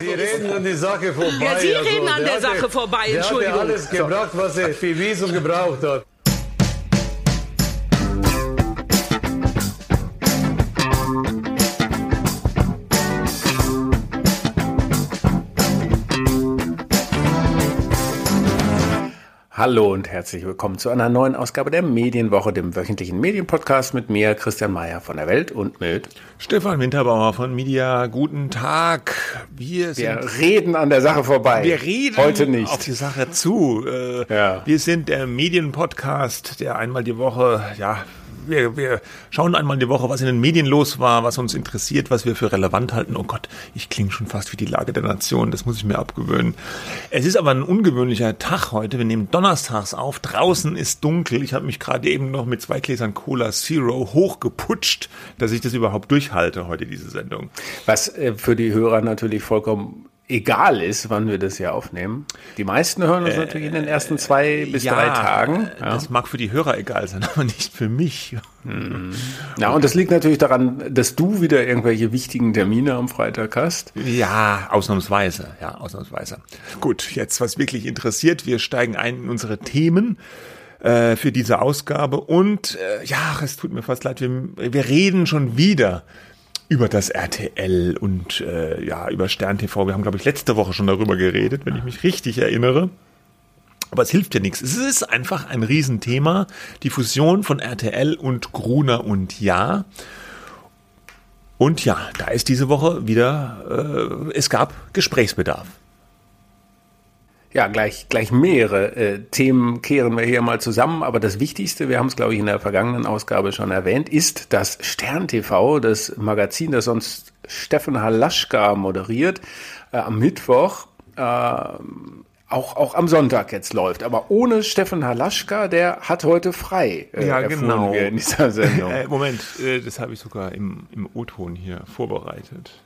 Sie reden an die Sache vorbei. Ja, Sie reden an der, der Sache vorbei, Entschuldigung. Der hat alles gebracht, was er für Visum gebraucht hat. Hallo und herzlich willkommen zu einer neuen Ausgabe der Medienwoche, dem wöchentlichen Medienpodcast mit mir, Christian Mayer von der Welt und mit Stefan Winterbauer von Media. Guten Tag. Wir, wir reden an der Sache vorbei. Wir reden heute nicht auf die Sache zu. Äh, ja. Wir sind der Medienpodcast, der einmal die Woche ja wir, wir schauen einmal die Woche, was in den Medien los war, was uns interessiert, was wir für relevant halten. Oh Gott, ich klinge schon fast wie die Lage der Nation, das muss ich mir abgewöhnen. Es ist aber ein ungewöhnlicher Tag heute. Wir nehmen donnerstags auf. Draußen ist dunkel. Ich habe mich gerade eben noch mit zwei Gläsern Cola Zero hochgeputscht, dass ich das überhaupt durchhalte heute, diese Sendung. Was äh, für die Hörer natürlich vollkommen egal ist, wann wir das hier aufnehmen. Die meisten hören uns äh, natürlich in den ersten zwei bis ja, drei Tagen. Ja. Das mag für die Hörer egal sein, aber nicht für mich. Hm. Ja, und das liegt natürlich daran, dass du wieder irgendwelche wichtigen Termine am Freitag hast. Ja, ausnahmsweise. Ja, ausnahmsweise. Gut, jetzt was wirklich interessiert. Wir steigen ein in unsere Themen äh, für diese Ausgabe und äh, ja, es tut mir fast leid, wir, wir reden schon wieder über das RTL und äh, ja, über Stern TV. Wir haben, glaube ich, letzte Woche schon darüber geredet, wenn ich mich richtig erinnere. Aber es hilft ja nichts. Es ist einfach ein Riesenthema. Die Fusion von RTL und Gruner und Ja. Und ja, da ist diese Woche wieder, äh, es gab Gesprächsbedarf. Ja, gleich, gleich mehrere äh, Themen kehren wir hier mal zusammen. Aber das Wichtigste, wir haben es, glaube ich, in der vergangenen Ausgabe schon erwähnt, ist, dass Stern TV, das Magazin, das sonst Steffen Halaschka moderiert, äh, am Mittwoch äh, auch, auch am Sonntag jetzt läuft. Aber ohne Steffen Halaschka, der hat heute frei. Äh, ja, genau. in dieser Sendung. äh, Moment, äh, das habe ich sogar im, im O-Ton hier vorbereitet.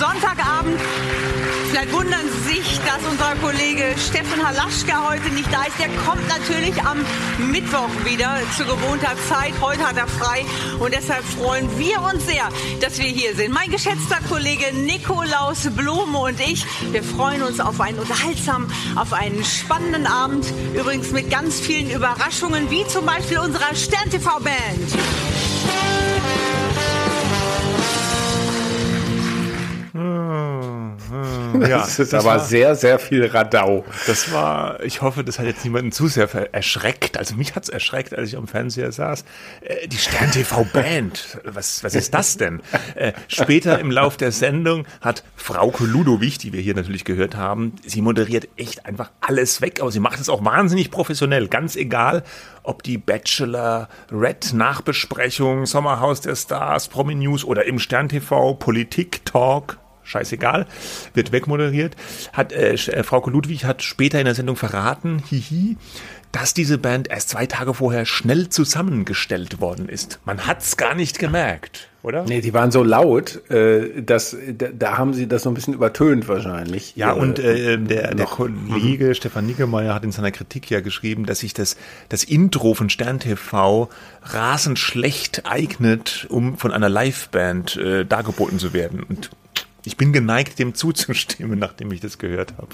Sonntagabend. Vielleicht wundern Sie sich, dass unser Kollege Steffen Halaschka heute nicht da ist. Der kommt natürlich am Mittwoch wieder zu gewohnter Zeit. Heute hat er frei und deshalb freuen wir uns sehr, dass wir hier sind. Mein geschätzter Kollege Nikolaus Blum und ich, wir freuen uns auf einen unterhaltsamen, auf einen spannenden Abend. Übrigens mit ganz vielen Überraschungen, wie zum Beispiel unserer Stern TV Band. Ja, das ist das aber war, sehr, sehr viel Radau. Das war, ich hoffe, das hat jetzt niemanden zu sehr erschreckt. Also mich hat's erschreckt, als ich am Fernseher saß. Äh, die Stern TV Band. Was, was ist das denn? Äh, später im Lauf der Sendung hat Frauke Ludowig, die wir hier natürlich gehört haben, sie moderiert echt einfach alles weg, aber sie macht es auch wahnsinnig professionell. Ganz egal, ob die Bachelor, Red Nachbesprechung, Sommerhaus der Stars, Promi News oder im Stern TV Politik Talk scheißegal, wird wegmoderiert. Hat, äh, äh Frau Ludwig hat später in der Sendung verraten, hihi, dass diese Band erst zwei Tage vorher schnell zusammengestellt worden ist. Man hat's gar nicht gemerkt, oder? Nee, die waren so laut, äh, dass da, da haben sie das so ein bisschen übertönt wahrscheinlich. Ja, und äh, der, der Kollege mhm. Stefan Niggemeier hat in seiner Kritik ja geschrieben, dass sich das, das Intro von Stern TV rasend schlecht eignet, um von einer Liveband äh, dargeboten zu werden. Und ich bin geneigt, dem zuzustimmen, nachdem ich das gehört habe.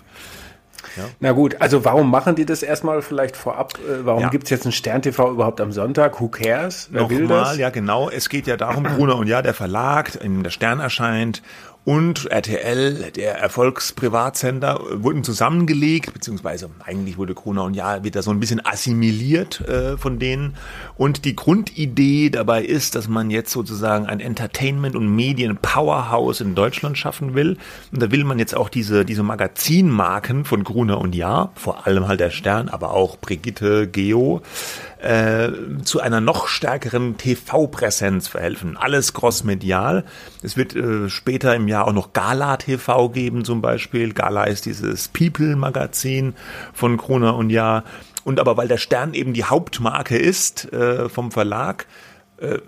Ja. Na gut, also warum machen die das erstmal vielleicht vorab? Äh, warum ja. es jetzt ein Stern-TV überhaupt am Sonntag? Who cares? Wer Nochmal, will das? ja genau. Es geht ja darum, Gruner und ja, der Verlag, in der Stern erscheint und RTL, der Erfolgsprivatsender, wurden zusammengelegt, beziehungsweise eigentlich wurde Corona und Ja wieder so ein bisschen assimiliert äh, von denen. Und die Grundidee dabei ist, dass man jetzt sozusagen ein Entertainment- und Medien-Powerhouse in Deutschland schaffen will. Und da will man jetzt auch diese, diese Magazinmarken von Gruner und Ja, vor allem halt der Stern, aber auch Brigitte, Geo, äh, zu einer noch stärkeren TV-Präsenz verhelfen. Alles crossmedial. Es wird äh, später im Jahr auch noch Gala TV geben zum Beispiel. Gala ist dieses People-Magazin von Krone und Jahr. Und aber weil der Stern eben die Hauptmarke ist äh, vom Verlag,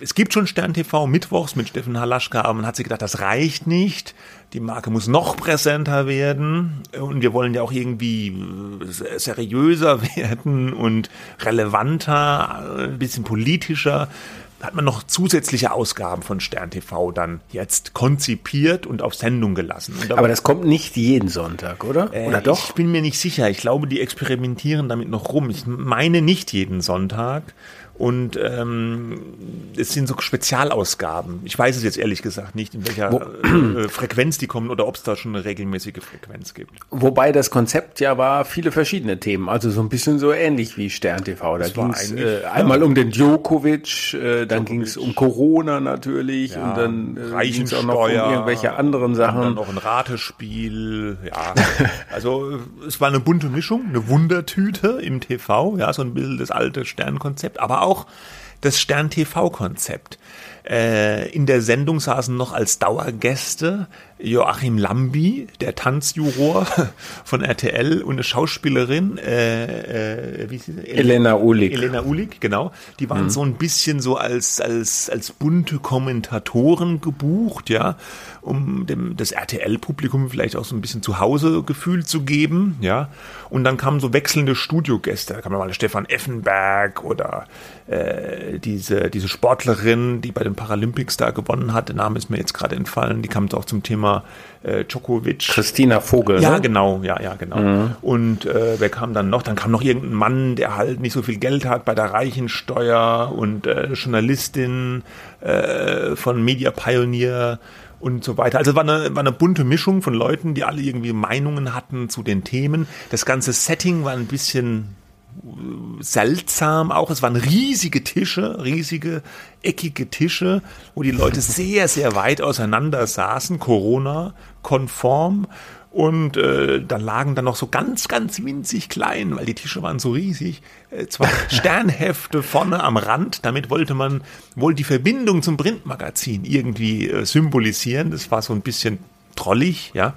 es gibt schon Stern TV mittwochs mit Steffen Halaschka, aber man hat sich gedacht, das reicht nicht. Die Marke muss noch präsenter werden und wir wollen ja auch irgendwie äh, seriöser werden und relevanter, äh, ein bisschen politischer hat man noch zusätzliche Ausgaben von Stern TV dann jetzt konzipiert und auf Sendung gelassen. Aber das kommt nicht jeden Sonntag, oder? Äh, oder doch? Ich bin mir nicht sicher. Ich glaube, die experimentieren damit noch rum. Ich meine nicht jeden Sonntag. Und ähm, es sind so Spezialausgaben. Ich weiß es jetzt ehrlich gesagt nicht, in welcher äh, Frequenz die kommen oder ob es da schon eine regelmäßige Frequenz gibt. Wobei das Konzept ja war viele verschiedene Themen, also so ein bisschen so ähnlich wie Stern TV. Da ging es äh, einmal um den Djokovic, äh, dann ging es um Corona natürlich Ja, und dann äh, ging es auch noch um irgendwelche anderen Sachen. Dann noch ein Ratespiel, ja. Also äh, es war eine bunte Mischung, eine Wundertüte im TV, ja, so ein bisschen das alte Sternkonzept, aber auch das Stern-TV-Konzept. Äh, in der Sendung saßen noch als Dauergäste Joachim Lambi, der Tanzjuror von RTL und eine Schauspielerin, äh, äh, wie sie, Elena Ulig. Elena Ulig, genau. Die waren so ein bisschen so als, als, als bunte Kommentatoren gebucht, ja, um dem, das RTL-Publikum vielleicht auch so ein bisschen zu Hause Gefühl zu geben, ja. Und dann kamen so wechselnde Studiogäste. Da kam mal Stefan Effenberg oder äh, diese, diese Sportlerin, die bei den Paralympics da gewonnen hat. Der Name ist mir jetzt gerade entfallen. Die kam auch zum Thema äh, Djokovic. Christina Vogel. Ja, ne? genau, ja, ja, genau. Und äh, wer kam dann noch? Dann kam noch irgendein Mann, der halt nicht so viel Geld hat bei der Reichensteuer und äh, Journalistin äh, von Media Pioneer und so weiter. Also war eine, war eine bunte Mischung von Leuten, die alle irgendwie Meinungen hatten zu den Themen. Das ganze Setting war ein bisschen seltsam auch. Es waren riesige Tische, riesige eckige Tische, wo die Leute sehr, sehr weit auseinander saßen, Corona-konform. Und äh, da lagen dann noch so ganz, ganz winzig klein, weil die Tische waren so riesig, äh, zwei Sternhefte vorne am Rand. Damit wollte man wohl die Verbindung zum Printmagazin irgendwie äh, symbolisieren. Das war so ein bisschen trollig, ja.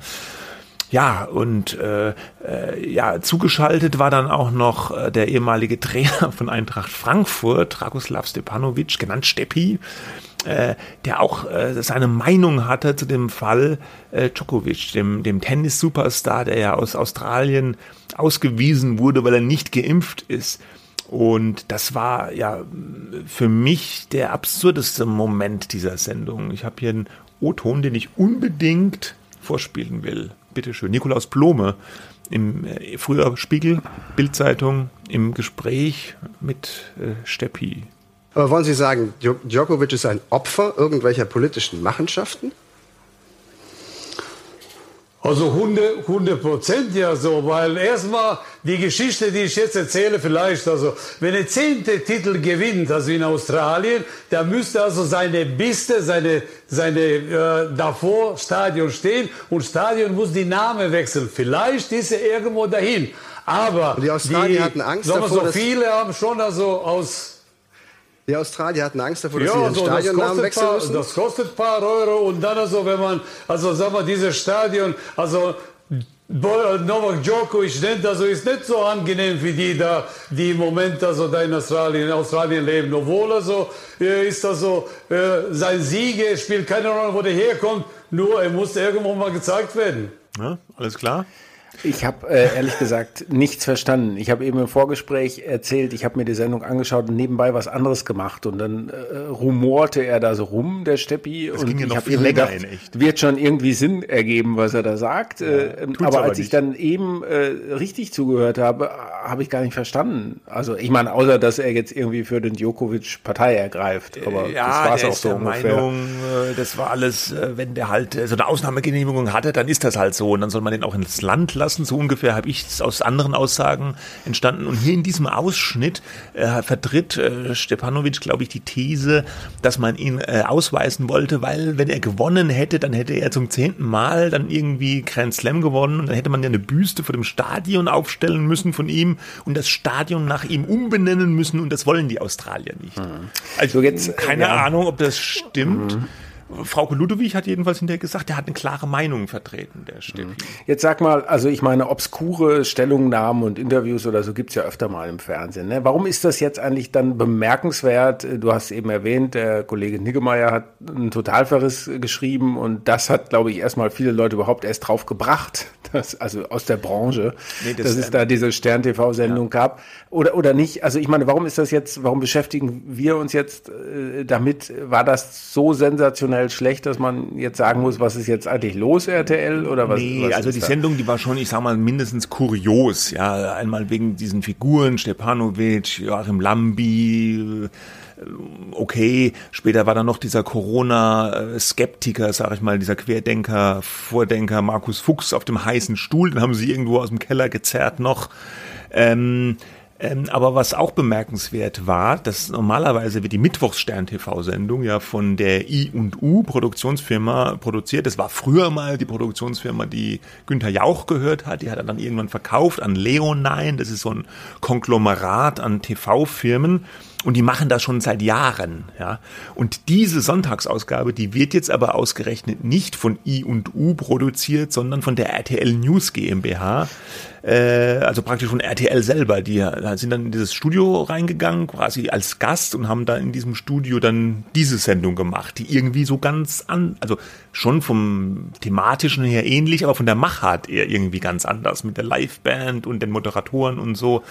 Ja, und äh, äh, ja, zugeschaltet war dann auch noch äh, der ehemalige Trainer von Eintracht Frankfurt, Dragoslav Stepanovic, genannt Steppi, äh, der auch äh, seine Meinung hatte zu dem Fall äh, Djokovic, dem, dem Tennis-Superstar, der ja aus Australien ausgewiesen wurde, weil er nicht geimpft ist. Und das war ja für mich der absurdeste Moment dieser Sendung. Ich habe hier einen O-Ton, den ich unbedingt vorspielen will. Bitte schön. Nikolaus Blome im äh, früher Spiegel, Bildzeitung, im Gespräch mit äh, Steppi. Aber wollen Sie sagen, Djo- Djokovic ist ein Opfer irgendwelcher politischen Machenschaften? Also 100 100 Prozent ja so, weil erstmal die Geschichte, die ich jetzt erzähle, vielleicht, also wenn er zehnte Titel gewinnt, also in Australien, da müsste also seine Biste, seine, seine äh, davor Stadion stehen und Stadion muss die Name wechseln. Vielleicht ist er irgendwo dahin. Aber Und die Australier hatten Angst davor, so, viele haben schon also aus Die Australier hatten Angst davor, dass ja, sie ihren so, das, Stadionnamen kostet wechseln paar, müssen. das kostet ein paar Euro und dann also, wenn man, also sagen wir, dieses Stadion, also Novak Djokovic nennt, also ist nicht so angenehm für die da, die im Moment also da in Australien, in Australien leben. Obwohl also äh, ist also äh, sein Siege spielt keine Rolle, wo der herkommt, nur er muss irgendwo mal gezeigt werden. Ja, alles klar? Ich habe äh, ehrlich gesagt nichts verstanden. Ich habe eben im Vorgespräch erzählt, ich habe mir die Sendung angeschaut und nebenbei was anderes gemacht und dann äh, rumorte er da so rum, der Steppi. und ging ja ich noch viel länger gedacht, in echt. wird schon irgendwie Sinn ergeben, was er da sagt. äh, tut's aber aber als ich nicht. dann eben äh, richtig zugehört habe, habe ich gar nicht verstanden. Also ich meine, außer dass er jetzt irgendwie für den Djokovic Partei ergreift. Aber das war es auch ist so der ungefähr. Meinung, äh, das war alles, äh, wenn der halt äh, so eine Ausnahmegenehmigung hatte, dann ist das halt so und dann soll man den auch ins Land lassen. So ungefähr habe ich es aus anderen Aussagen entstanden. Und hier in diesem Ausschnitt äh, vertritt äh, Stepanovic, glaube ich, die These, dass man ihn äh, ausweisen wollte, weil wenn er gewonnen hätte, dann hätte er zum zehnten Mal dann irgendwie Grand Slam gewonnen und dann hätte man ja eine Büste vor dem Stadion aufstellen müssen von ihm und das Stadion nach ihm umbenennen müssen und das wollen die Australier nicht. Also So jetzt, keine ja. Ahnung, ob das stimmt. Frau Ludwig hat jedenfalls hinterher gesagt, der hat eine klare Meinung vertreten, der Steffi. Jetzt sag mal, also ich meine, obskure Stellungnahmen und Interviews oder so gibt's ja öfter mal im Fernsehen. Ne? Warum ist das jetzt eigentlich dann bemerkenswert? Du hast eben erwähnt, der Kollege Niggemeier hat einen Totalverriss geschrieben und das hat, glaube ich, erstmal viele Leute überhaupt erst drauf gebracht, dass, also aus der Branche, nee, das, dass es da diese Stern-TV-Sendung ja. gab. Oder, oder nicht? Also ich meine, warum ist das jetzt, warum beschäftigen wir uns jetzt äh, damit? War das so sensationell schlecht, dass man jetzt sagen muss, was ist jetzt eigentlich los, RTL? Oder was? Nee, was also die da? Sendung, die war schon, ich sag mal, mindestens kurios. Ja, einmal wegen diesen Figuren, Stepanovic, Joachim Lambi, äh, okay, später war dann noch dieser Corona-Skeptiker, sag ich mal, dieser Querdenker, Vordenker Markus Fuchs auf dem heißen Stuhl, den haben sie irgendwo aus dem Keller gezerrt noch. Ähm, ähm, aber was auch bemerkenswert war, dass normalerweise wird die Mittwochsstern-TV-Sendung ja von der I&U Produktionsfirma produziert. Das war früher mal die Produktionsfirma, die Günther Jauch gehört hat. Die hat er dann irgendwann verkauft an Leonine. Das ist so ein Konglomerat an TV-Firmen. Und die machen das schon seit Jahren, ja. Und diese Sonntagsausgabe, die wird jetzt aber ausgerechnet nicht von I und U produziert, sondern von der RTL News GmbH, äh, also praktisch von RTL selber. Die sind dann in dieses Studio reingegangen, quasi als Gast und haben da in diesem Studio dann diese Sendung gemacht, die irgendwie so ganz an, also schon vom thematischen her ähnlich, aber von der Machart eher irgendwie ganz anders mit der Liveband und den Moderatoren und so.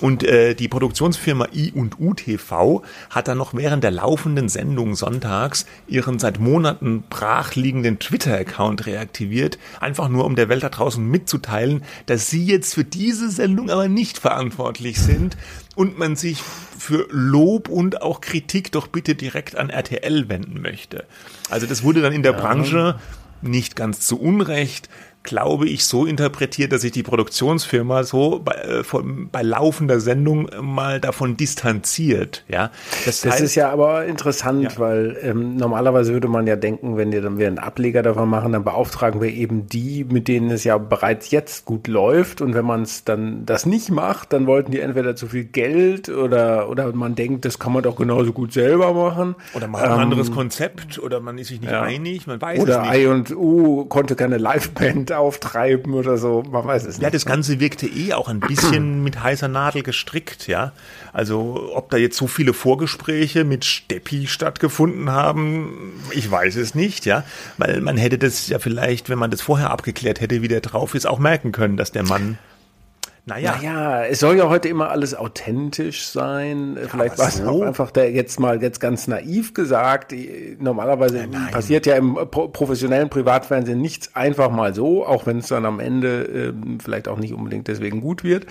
Und äh, die Produktionsfirma I&U TV hat dann noch während der laufenden Sendung sonntags ihren seit Monaten brachliegenden Twitter-Account reaktiviert, einfach nur um der Welt da draußen mitzuteilen, dass sie jetzt für diese Sendung aber nicht verantwortlich sind und man sich für Lob und auch Kritik doch bitte direkt an RTL wenden möchte. Also das wurde dann in der ja. Branche nicht ganz zu Unrecht glaube ich, so interpretiert, dass sich die Produktionsfirma so bei, äh, von, bei laufender Sendung mal davon distanziert. Ja, das, das heißt, ist ja aber interessant, ja. weil ähm, normalerweise würde man ja denken, wenn wir dann wir einen Ableger davon machen, dann beauftragen wir eben die, mit denen es ja bereits jetzt gut läuft. Und wenn man es dann das nicht macht, dann wollten die entweder zu viel Geld oder oder man denkt, das kann man doch genauso gut selber machen. Oder man hat ein ähm, anderes Konzept oder man ist sich nicht ja. einig, man weiß oder es nicht. Oder I und U konnte keine Liveband auftreiben oder so. Man weiß es nicht. Ja, das Ganze wirkte eh auch ein bisschen mit heißer Nadel gestrickt, ja. Also, ob da jetzt so viele Vorgespräche mit Steppi stattgefunden haben, ich weiß es nicht, ja. Weil man hätte das ja vielleicht, wenn man das vorher abgeklärt hätte, wie der drauf ist, auch merken können, dass der Mann naja. naja, es soll ja heute immer alles authentisch sein. Ja, Vielleicht war es so? auch einfach der jetzt mal jetzt ganz naiv gesagt. Normalerweise Nein. passiert ja im professionellen Privatfernsehen nichts einfach mal so, auch wenn es dann am Ende ähm, vielleicht auch nicht unbedingt deswegen gut wird.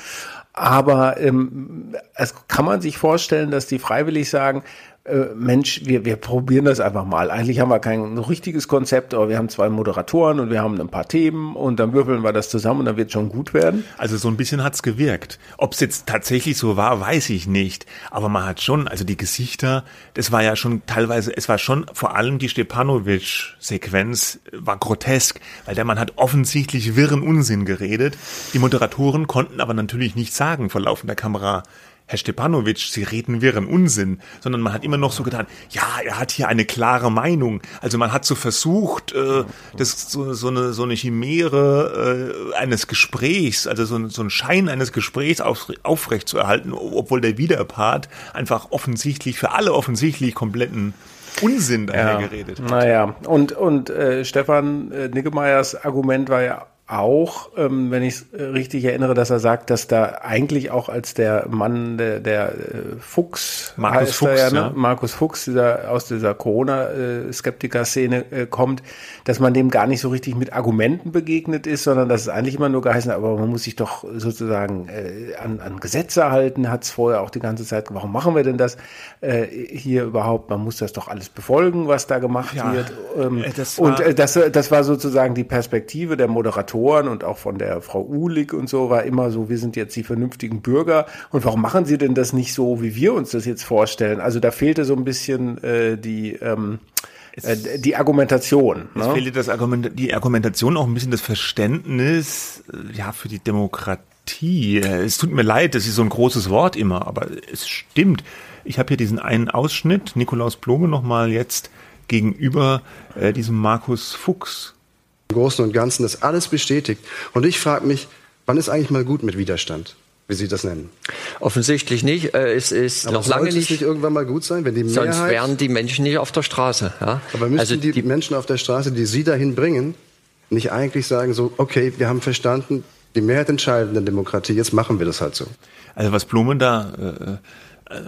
Aber ähm, es kann man sich vorstellen, dass die freiwillig sagen, äh, Mensch, wir, wir probieren das einfach mal. Eigentlich haben wir kein richtiges Konzept, aber wir haben zwei Moderatoren und wir haben ein paar Themen und dann würfeln wir das zusammen und dann wird schon gut werden. Also so ein bisschen hat's gewirkt. Ob es jetzt tatsächlich so war, weiß ich nicht. Aber man hat schon, also die Gesichter, das war ja schon teilweise, es war schon vor allem die Stepanovic-Sequenz war grotesk, weil der Mann hat offensichtlich wirren Unsinn geredet. Die Moderatoren konnten aber natürlich nichts sagen vor laufender Kamera. Herr Stepanovic, Sie reden wirren Unsinn, sondern man hat immer noch so getan, ja, er hat hier eine klare Meinung. Also man hat so versucht, äh, das so, so eine so eine Chimäre äh, eines Gesprächs, also so, so ein Schein eines Gesprächs auf, aufrecht zu erhalten, obwohl der Widerpart einfach offensichtlich für alle offensichtlich kompletten Unsinn daher ja, geredet hat. Naja, und und äh, Stefan äh, Niggemeyers Argument war ja auch, ähm, wenn ich es äh, richtig erinnere, dass er sagt, dass da eigentlich auch als der Mann, der, der äh, Fuchs, Markus Fuchs, ja, ne? ja. Markus Fuchs, dieser aus dieser Corona-Skeptiker-Szene äh, kommt, dass man dem gar nicht so richtig mit Argumenten begegnet ist, sondern dass es eigentlich immer nur geheißen aber man muss sich doch sozusagen äh, an, an Gesetze halten, hat es vorher auch die ganze Zeit, warum machen wir denn das äh, hier überhaupt? Man muss das doch alles befolgen, was da gemacht ja, wird. Ähm, äh, das und äh, das, das war sozusagen die Perspektive der Moderatoren Moderatoren und auch von der Frau Uhlig und so war immer so, wir sind jetzt die vernünftigen Bürger und warum machen sie denn das nicht so, wie wir uns das jetzt vorstellen? Also da fehlte so ein bisschen äh, die ähm, äh, die Argumentation. Es ne? fehlte das Argument, die Argumentation, auch ein bisschen das Verständnis äh, ja für die Demokratie. Es tut mir leid, das ist so ein großes Wort immer, aber es stimmt. Ich habe hier diesen einen Ausschnitt, Nikolaus Blome nochmal jetzt gegenüber äh, diesem Markus Fuchs. Im Großen und Ganzen das alles bestätigt. Und ich frage mich, wann ist eigentlich mal gut mit Widerstand? wie Sie das nennen? Offensichtlich nicht. Äh, es ist aber noch lange nicht, es nicht irgendwann mal gut sein, wenn die Mehrheit... Sonst wären die Menschen nicht auf der Straße. Ja? Aber müssen also die, die Menschen auf der Straße, die Sie dahin bringen, nicht eigentlich sagen so, okay, wir haben verstanden, die Mehrheit entscheidet in der Demokratie, jetzt machen wir das halt so. Also was Blumen da äh,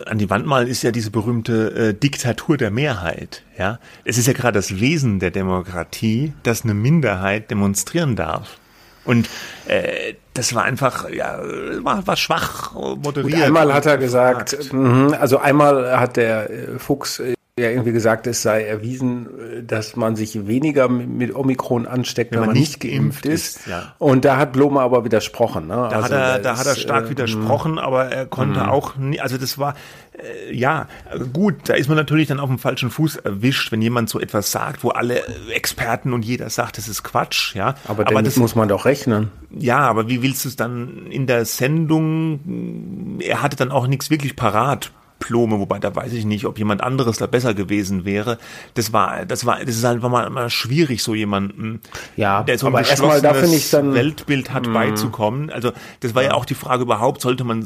an die Wand malen, ist ja diese berühmte äh, Diktatur der Mehrheit. Ja, es ist ja gerade das Wesen der Demokratie, dass eine Minderheit demonstrieren darf. Und äh, das war einfach, ja, war, war schwach moderiert. Und einmal hat er gesagt, mh, also einmal hat der äh, Fuchs äh, ja irgendwie gesagt, es sei erwiesen, dass man sich weniger mit Omikron ansteckt, wenn, wenn man, nicht geimpft ist. ist ja. Und da hat Blome aber widersprochen. Ne? Da, also hat er, da hat er stark äh, widersprochen, aber er konnte mh. auch nie, also das war, äh, ja, gut, da ist man natürlich dann auf dem falschen Fuß erwischt, wenn jemand so etwas sagt, wo alle Experten und jeder sagt, das ist Quatsch, ja. Aber, aber das muss man doch rechnen. Ja, aber wie willst du es dann in der Sendung? Er hatte dann auch nichts wirklich parat Diplome, wobei da weiß ich nicht, ob jemand anderes da besser gewesen wäre. Das war, das war, das ist einfach mal, mal schwierig, so jemanden, ja, der so ein geschlossenes Weltbild hat, mm. beizukommen. Also das war ja. ja auch die Frage überhaupt, sollte man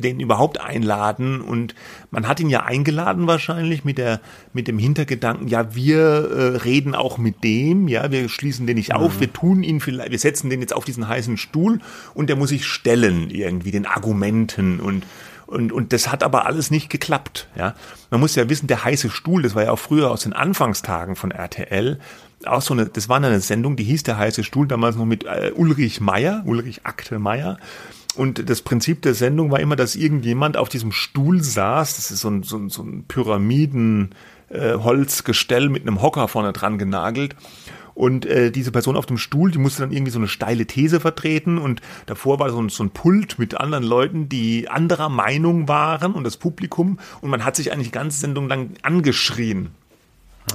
den überhaupt einladen? Und man hat ihn ja eingeladen wahrscheinlich mit der, mit dem Hintergedanken, ja, wir äh, reden auch mit dem, ja, wir schließen den nicht auf, mhm. wir tun ihn vielleicht, wir setzen den jetzt auf diesen heißen Stuhl und der muss sich stellen irgendwie den Argumenten und und, und das hat aber alles nicht geklappt. Ja? Man muss ja wissen, der heiße Stuhl, das war ja auch früher aus den Anfangstagen von RTL, auch so eine, das war eine Sendung, die hieß der heiße Stuhl, damals noch mit äh, Ulrich Meier, Ulrich Akte Meier. Und das Prinzip der Sendung war immer, dass irgendjemand auf diesem Stuhl saß. Das ist so ein, so ein, so ein Pyramiden, äh, Holzgestell mit einem Hocker vorne dran genagelt. Und äh, diese Person auf dem Stuhl, die musste dann irgendwie so eine steile These vertreten und davor war so ein, so ein Pult mit anderen Leuten, die anderer Meinung waren und das Publikum und man hat sich eigentlich die ganze Sendung lang angeschrien.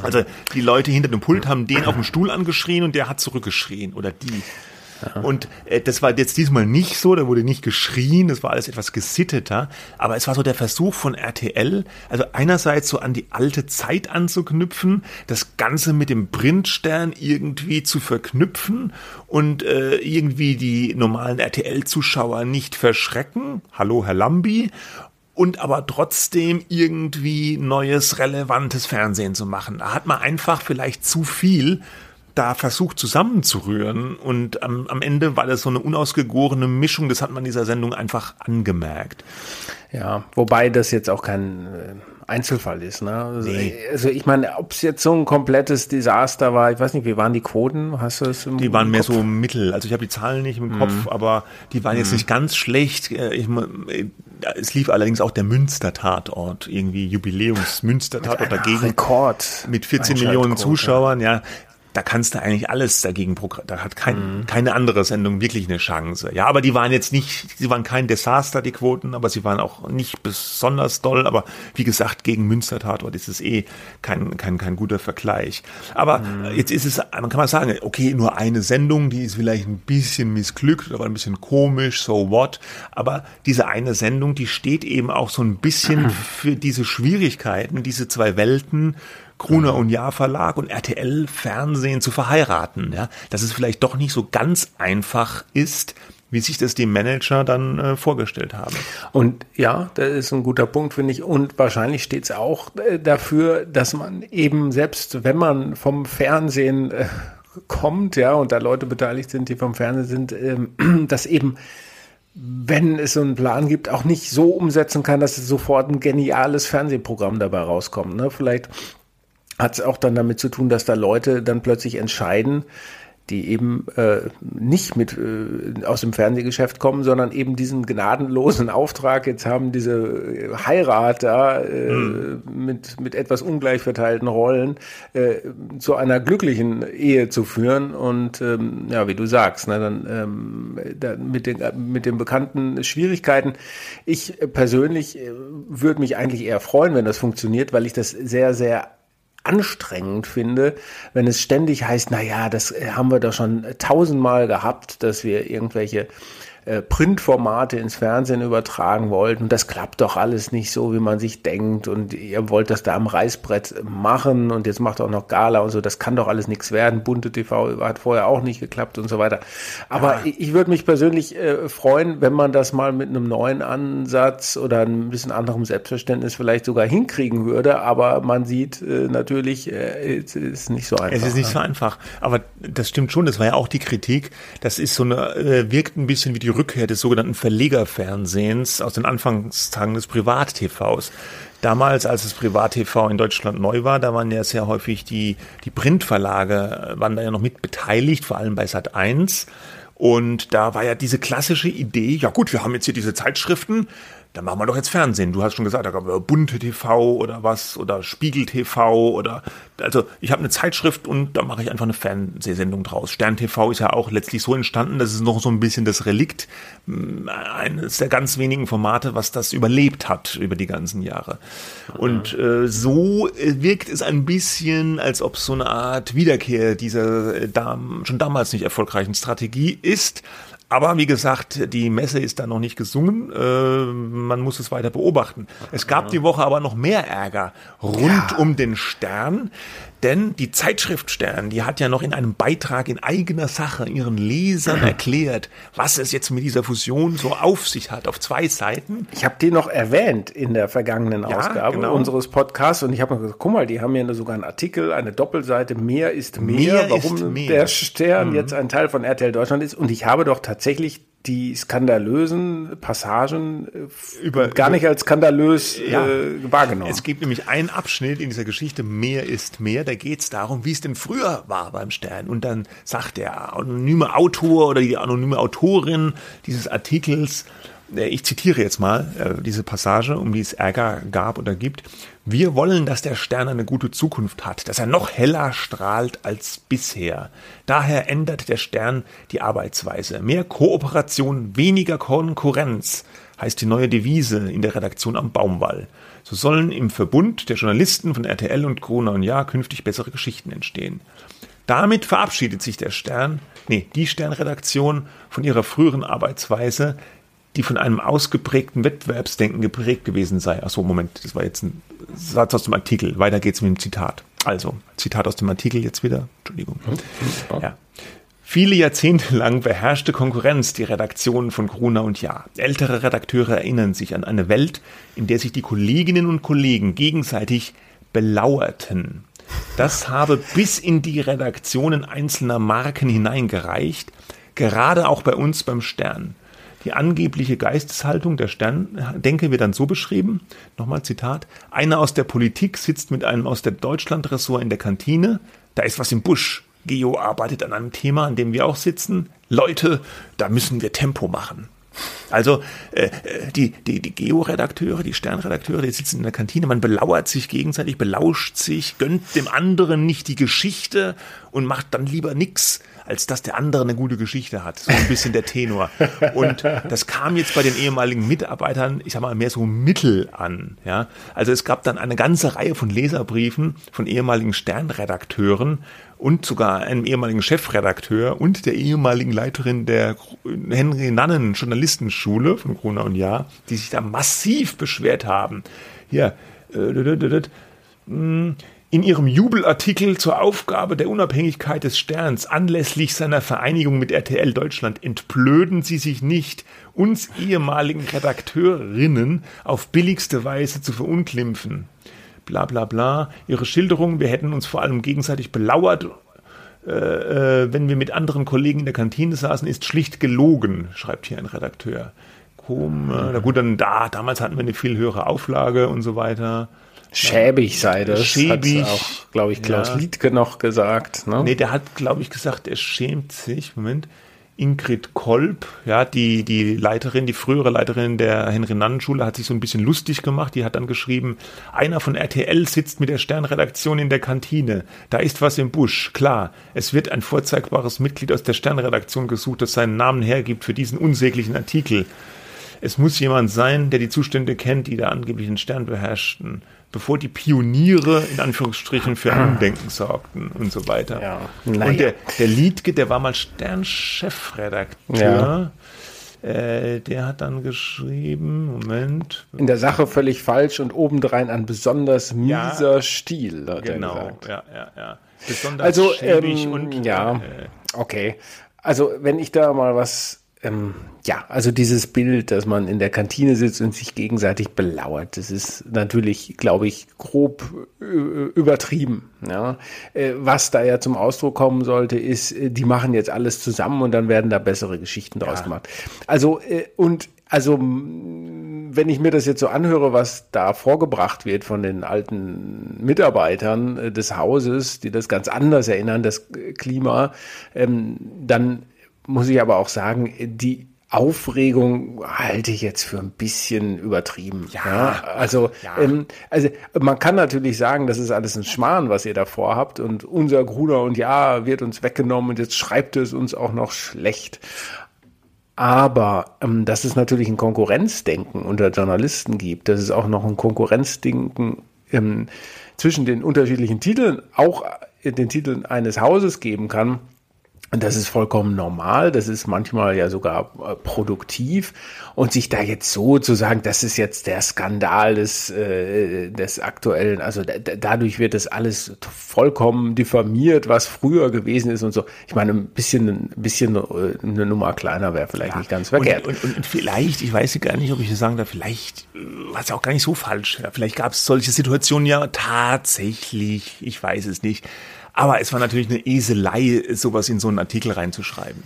Also die Leute hinter dem Pult haben den auf dem Stuhl angeschrien und der hat zurückgeschrien oder die. Und äh, das war jetzt diesmal nicht so, da wurde nicht geschrien, das war alles etwas gesitteter, aber es war so der Versuch von RTL, also einerseits so an die alte Zeit anzuknüpfen, das Ganze mit dem Printstern irgendwie zu verknüpfen und äh, irgendwie die normalen RTL-Zuschauer nicht verschrecken. Hallo, Herr Lambi und aber trotzdem irgendwie neues, relevantes Fernsehen zu machen. Da hat man einfach vielleicht zu viel da versucht zusammenzurühren und am, am Ende war das so eine unausgegorene Mischung, das hat man dieser Sendung einfach angemerkt. Ja, wobei das jetzt auch kein äh, Einzelfall ist. Ne? Also, nee. also ich meine, ob es jetzt so ein komplettes Desaster war, ich weiß nicht, wie waren die Quoten? Hast du es im Die waren mehr so mittel. Also ich habe die Zahlen nicht im mhm. Kopf, aber die waren mhm. jetzt nicht ganz schlecht. Äh, ich, äh, es lief allerdings auch der Münster-Tatort, irgendwie Jubiläums-Münster-Tatort dagegen. Rekord. Mit 14 Millionen Zuschauern, ja da kannst du eigentlich alles dagegen da hat kein, mhm. keine andere Sendung wirklich eine Chance. Ja, aber die waren jetzt nicht, sie waren kein Desaster, die Quoten, aber sie waren auch nicht besonders doll, aber wie gesagt, gegen Münster Tatort ist es eh kein, kein, kein guter Vergleich. Aber mhm. jetzt ist es, man kann mal sagen, okay, nur eine Sendung, die ist vielleicht ein bisschen missglückt, aber ein bisschen komisch, so what, aber diese eine Sendung, die steht eben auch so ein bisschen für diese Schwierigkeiten, diese zwei Welten, Gruner und Jahr Verlag und RTL Fernsehen zu verheiraten, ja, dass es vielleicht doch nicht so ganz einfach ist, wie sich das die Manager dann äh, vorgestellt haben. Und ja, das ist ein guter Punkt, finde ich. Und wahrscheinlich steht es auch äh, dafür, dass man eben selbst, wenn man vom Fernsehen äh, kommt, ja, und da Leute beteiligt sind, die vom Fernsehen sind, ähm, dass eben wenn es so einen Plan gibt, auch nicht so umsetzen kann, dass es sofort ein geniales Fernsehprogramm dabei rauskommt. Ne? Vielleicht hat es auch dann damit zu tun, dass da Leute dann plötzlich entscheiden, die eben äh, nicht mit äh, aus dem Fernsehgeschäft kommen, sondern eben diesen gnadenlosen Auftrag jetzt haben, diese äh, Heirat da äh, mhm. mit, mit etwas ungleich verteilten Rollen äh, zu einer glücklichen Ehe zu führen. Und ähm, ja, wie du sagst, ne, dann ähm, da, mit, den, mit den bekannten Schwierigkeiten. Ich persönlich äh, würde mich eigentlich eher freuen, wenn das funktioniert, weil ich das sehr, sehr anstrengend finde, wenn es ständig heißt, na ja, das haben wir doch schon tausendmal gehabt, dass wir irgendwelche äh, Printformate ins Fernsehen übertragen wollten. Das klappt doch alles nicht so, wie man sich denkt. Und ihr wollt das da am Reißbrett machen und jetzt macht auch noch Gala und so. Das kann doch alles nichts werden. Bunte TV hat vorher auch nicht geklappt und so weiter. Aber ja. ich, ich würde mich persönlich äh, freuen, wenn man das mal mit einem neuen Ansatz oder ein bisschen anderem Selbstverständnis vielleicht sogar hinkriegen würde. Aber man sieht äh, natürlich, äh, es ist nicht so einfach. Es ist nicht so einfach. Aber das stimmt schon. Das war ja auch die Kritik. Das ist so eine, äh, wirkt ein bisschen wie die Rückkehr des sogenannten Verlegerfernsehens aus den Anfangstagen des Privat-TVs. Damals, als das Privat-TV in Deutschland neu war, da waren ja sehr häufig die, die Printverlage, äh, waren da ja noch mit beteiligt, vor allem bei Sat 1. Und da war ja diese klassische Idee, ja gut, wir haben jetzt hier diese Zeitschriften, dann machen wir doch jetzt Fernsehen. Du hast schon gesagt, da gab es bunte TV oder was oder Spiegel TV oder also ich habe eine Zeitschrift und da mache ich einfach eine Fernsehsendung draus. Stern TV ist ja auch letztlich so entstanden, das ist noch so ein bisschen das Relikt, mm, eines der ganz wenigen Formate, was das überlebt hat über die ganzen Jahre. Und äh, so wirkt es ein bisschen, als ob so eine Art Wiederkehr dieser äh, schon damals nicht erfolgreichen Strategie ist. Aber wie gesagt, die Messe ist da noch nicht gesungen. Äh, man muss es weiter beobachten. Es gab die Woche aber noch mehr Ärger rund ja. um den Stern. Denn die Zeitschrift Stern, die hat ja noch in einem Beitrag in eigener Sache ihren Lesern erklärt, was es jetzt mit dieser Fusion so auf sich hat, auf zwei Seiten. Ich habe die noch erwähnt in der vergangenen ja, Ausgabe genau. unseres Podcasts und ich habe gesagt, guck mal, die haben ja sogar einen Artikel, eine Doppelseite, mehr ist mehr, mehr warum ist mehr. der Stern mhm. jetzt ein Teil von RTL Deutschland ist. Und ich habe doch tatsächlich die skandalösen Passagen äh, über, gar nicht als skandalös ja, äh, wahrgenommen. Es gibt nämlich einen Abschnitt in dieser Geschichte, mehr ist mehr, da geht es darum, wie es denn früher war beim Stern. Und dann sagt der anonyme Autor oder die anonyme Autorin dieses Artikels, äh, ich zitiere jetzt mal äh, diese Passage, um die es Ärger gab oder gibt. Wir wollen, dass der Stern eine gute Zukunft hat, dass er noch heller strahlt als bisher. Daher ändert der Stern die Arbeitsweise. Mehr Kooperation, weniger Konkurrenz heißt die neue Devise in der Redaktion am Baumwall. So sollen im Verbund der Journalisten von RTL und Corona und Ja künftig bessere Geschichten entstehen. Damit verabschiedet sich der Stern, nee, die Sternredaktion von ihrer früheren Arbeitsweise, die von einem ausgeprägten Wettbewerbsdenken geprägt gewesen sei. Achso, Moment, das war jetzt ein Satz aus dem Artikel. Weiter geht's mit dem Zitat. Also, Zitat aus dem Artikel jetzt wieder. Entschuldigung. Ja. Viele Jahrzehnte lang beherrschte Konkurrenz die Redaktionen von Gruner und Jahr. Ältere Redakteure erinnern sich an eine Welt, in der sich die Kolleginnen und Kollegen gegenseitig belauerten. Das habe bis in die Redaktionen einzelner Marken hineingereicht, gerade auch bei uns beim Stern. Die angebliche Geisteshaltung der Sterndenke wird dann so beschrieben, nochmal Zitat, einer aus der Politik sitzt mit einem aus der Deutschlandressort in der Kantine, da ist was im Busch. Geo arbeitet an einem Thema, an dem wir auch sitzen. Leute, da müssen wir Tempo machen. Also äh, die, die, die Geo-Redakteure, die Sternredakteure, die sitzen in der Kantine, man belauert sich gegenseitig, belauscht sich, gönnt dem anderen nicht die Geschichte und macht dann lieber nix als dass der andere eine gute Geschichte hat. So ein bisschen der Tenor. Und das kam jetzt bei den ehemaligen Mitarbeitern, ich sag mal, mehr so mittel an. Ja? Also es gab dann eine ganze Reihe von Leserbriefen von ehemaligen Sternredakteuren und sogar einem ehemaligen Chefredakteur und der ehemaligen Leiterin der Henry Nannen Journalistenschule von Corona und Jahr, die sich da massiv beschwert haben. Hier, äh, in ihrem Jubelartikel zur Aufgabe der Unabhängigkeit des Sterns anlässlich seiner Vereinigung mit RTL Deutschland entblöden sie sich nicht, uns ehemaligen Redakteurinnen auf billigste Weise zu verunglimpfen. Bla bla bla. Ihre Schilderung, wir hätten uns vor allem gegenseitig belauert, äh, äh, wenn wir mit anderen Kollegen in der Kantine saßen, ist schlicht gelogen, schreibt hier ein Redakteur. Komm, äh, na gut, dann da, damals hatten wir eine viel höhere Auflage und so weiter. Schäbig sei das. Schäbig. Hat auch, glaube ich, Klaus ja. Liedke noch gesagt. Ne? Nee, der hat, glaube ich, gesagt, er schämt sich. Moment. Ingrid Kolb, ja, die, die Leiterin, die frühere Leiterin der Henry-Nannen-Schule, hat sich so ein bisschen lustig gemacht. Die hat dann geschrieben, einer von RTL sitzt mit der Sternredaktion in der Kantine. Da ist was im Busch. Klar, es wird ein vorzeigbares Mitglied aus der Sternredaktion gesucht, das seinen Namen hergibt für diesen unsäglichen Artikel. Es muss jemand sein, der die Zustände kennt, die da angeblich den Stern beherrschten bevor die Pioniere in Anführungsstrichen für Umdenken sorgten und so weiter. Ja. Und der, der Liedke, der war mal Sternchefredakteur. Ja. Äh, der hat dann geschrieben, Moment. In der Sache völlig falsch und obendrein ein besonders mieser ja, Stil, hat genau, er gesagt. ja, ja, ja. Besonders also, ähm, und ja, äh, okay. Also wenn ich da mal was ähm, ja, also dieses Bild, dass man in der Kantine sitzt und sich gegenseitig belauert, das ist natürlich, glaube ich, grob äh, übertrieben. Ja. Äh, was da ja zum Ausdruck kommen sollte, ist, äh, die machen jetzt alles zusammen und dann werden da bessere Geschichten draus ja. gemacht. Also, und also wenn ich mir das jetzt so anhöre, was da vorgebracht wird von den alten Mitarbeitern des Hauses, die das ganz anders erinnern, das Klima, ähm, dann muss ich aber auch sagen, die Aufregung halte ich jetzt für ein bisschen übertrieben. Ja, ja also, ja. Ähm, also man kann natürlich sagen, das ist alles ein Schmarrn, was ihr da vorhabt und unser Gruner und Ja wird uns weggenommen und jetzt schreibt es uns auch noch schlecht. Aber ähm, dass es natürlich ein Konkurrenzdenken unter Journalisten gibt, dass es auch noch ein Konkurrenzdenken ähm, zwischen den unterschiedlichen Titeln, auch den Titeln eines Hauses geben kann, das ist vollkommen normal, das ist manchmal ja sogar äh, produktiv. Und sich da jetzt so zu sagen, das ist jetzt der Skandal des, äh, des aktuellen, also dadurch wird das alles vollkommen diffamiert, was früher gewesen ist und so. Ich meine, ein bisschen, ein bisschen äh, eine Nummer kleiner wäre vielleicht ja. nicht ganz verkehrt. Und, und, und, vielleicht, ich weiß gar nicht, ob ich das sagen darf, vielleicht war es auch gar nicht so falsch. Ja, vielleicht gab es solche Situationen ja tatsächlich, ich weiß es nicht. Aber es war natürlich eine Eselei, sowas in so einen Artikel reinzuschreiben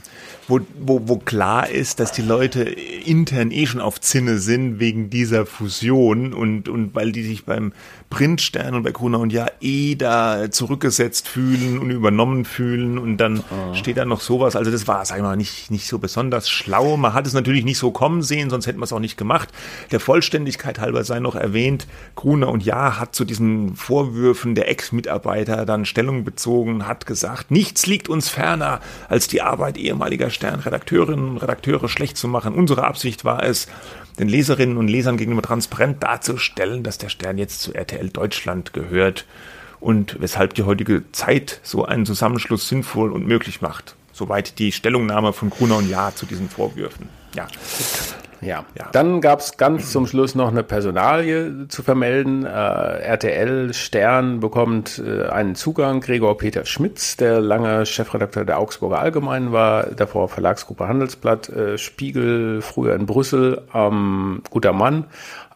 wo, wo, wo klar ist, dass die Leute intern eh schon auf Zinne sind wegen dieser Fusion und, und weil die sich beim Printstern und bei Corona und Ja eh da zurückgesetzt fühlen und übernommen fühlen und dann oh. steht da noch sowas. Also das war, sag ich mal, nicht, nicht so besonders schlau. Man hat es natürlich nicht so kommen sehen, sonst hätten wir es auch nicht gemacht. Der Vollständigkeit halber sei noch erwähnt, Gruner und Ja hat zu diesen Vorwürfen der Ex-Mitarbeiter dann Stellung bezogen, hat gesagt, nichts liegt uns ferner als die Arbeit ehemaliger Stern Redakteurinnen und Redakteure schlecht zu machen. Unsere Absicht war es, den Leserinnen und Lesern gegenüber transparent darzustellen, dass der Stern jetzt zu RTL Deutschland gehört und weshalb die heutige Zeit so einen Zusammenschluss sinnvoll und möglich macht. Soweit die Stellungnahme von Gruner und Ja zu diesen Vorwürfen. Ja. Ja. ja. Dann gab es ganz zum Schluss noch eine Personalie zu vermelden. Äh, RTL Stern bekommt äh, einen Zugang. Gregor Peter Schmitz, der lange Chefredakteur der Augsburger Allgemeinen war, davor Verlagsgruppe Handelsblatt, äh, Spiegel, früher in Brüssel, ähm, guter Mann.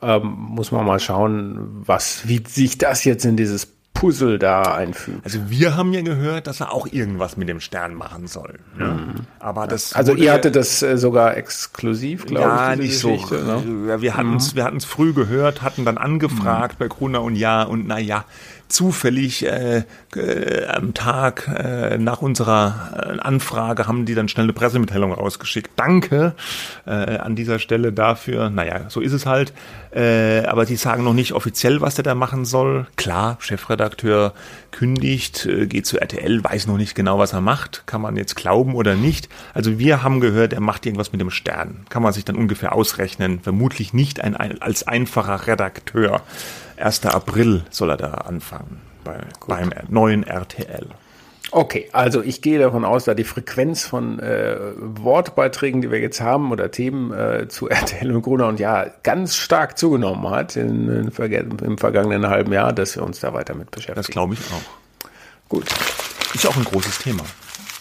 Ähm, muss man mal schauen, was, wie sich das jetzt in dieses Puzzle da einfügt. Also wir haben ja gehört, dass er auch irgendwas mit dem Stern machen soll. Ne? Mhm. Aber das also ihr hattet das äh, sogar exklusiv, glaube ja, ich. Ja, nicht Geschichte, so. Ne? Wir hatten es, mhm. wir hatten es früh gehört, hatten dann angefragt mhm. bei Gruner und Ja und na ja, zufällig äh, äh, am Tag äh, nach unserer äh, Anfrage haben die dann schnell eine Pressemitteilung rausgeschickt. Danke äh, an dieser Stelle dafür. Naja, so ist es halt. Äh, aber sie sagen noch nicht offiziell, was der da machen soll. Klar, Chefredakteur kündigt, äh, geht zu RTL, weiß noch nicht genau, was er macht. Kann man jetzt glauben oder nicht. Also wir haben gehört, er macht irgendwas mit dem Stern. Kann man sich dann ungefähr ausrechnen. Vermutlich nicht ein, ein als einfacher Redakteur. 1. April soll er da anfangen bei, beim neuen RTL. Okay, also ich gehe davon aus, da die Frequenz von äh, Wortbeiträgen, die wir jetzt haben, oder Themen äh, zu RTL und Gruner und ja ganz stark zugenommen hat in, in, im vergangenen halben Jahr, dass wir uns da weiter mit beschäftigen. Das glaube ich auch. Gut. Ist auch ein großes Thema.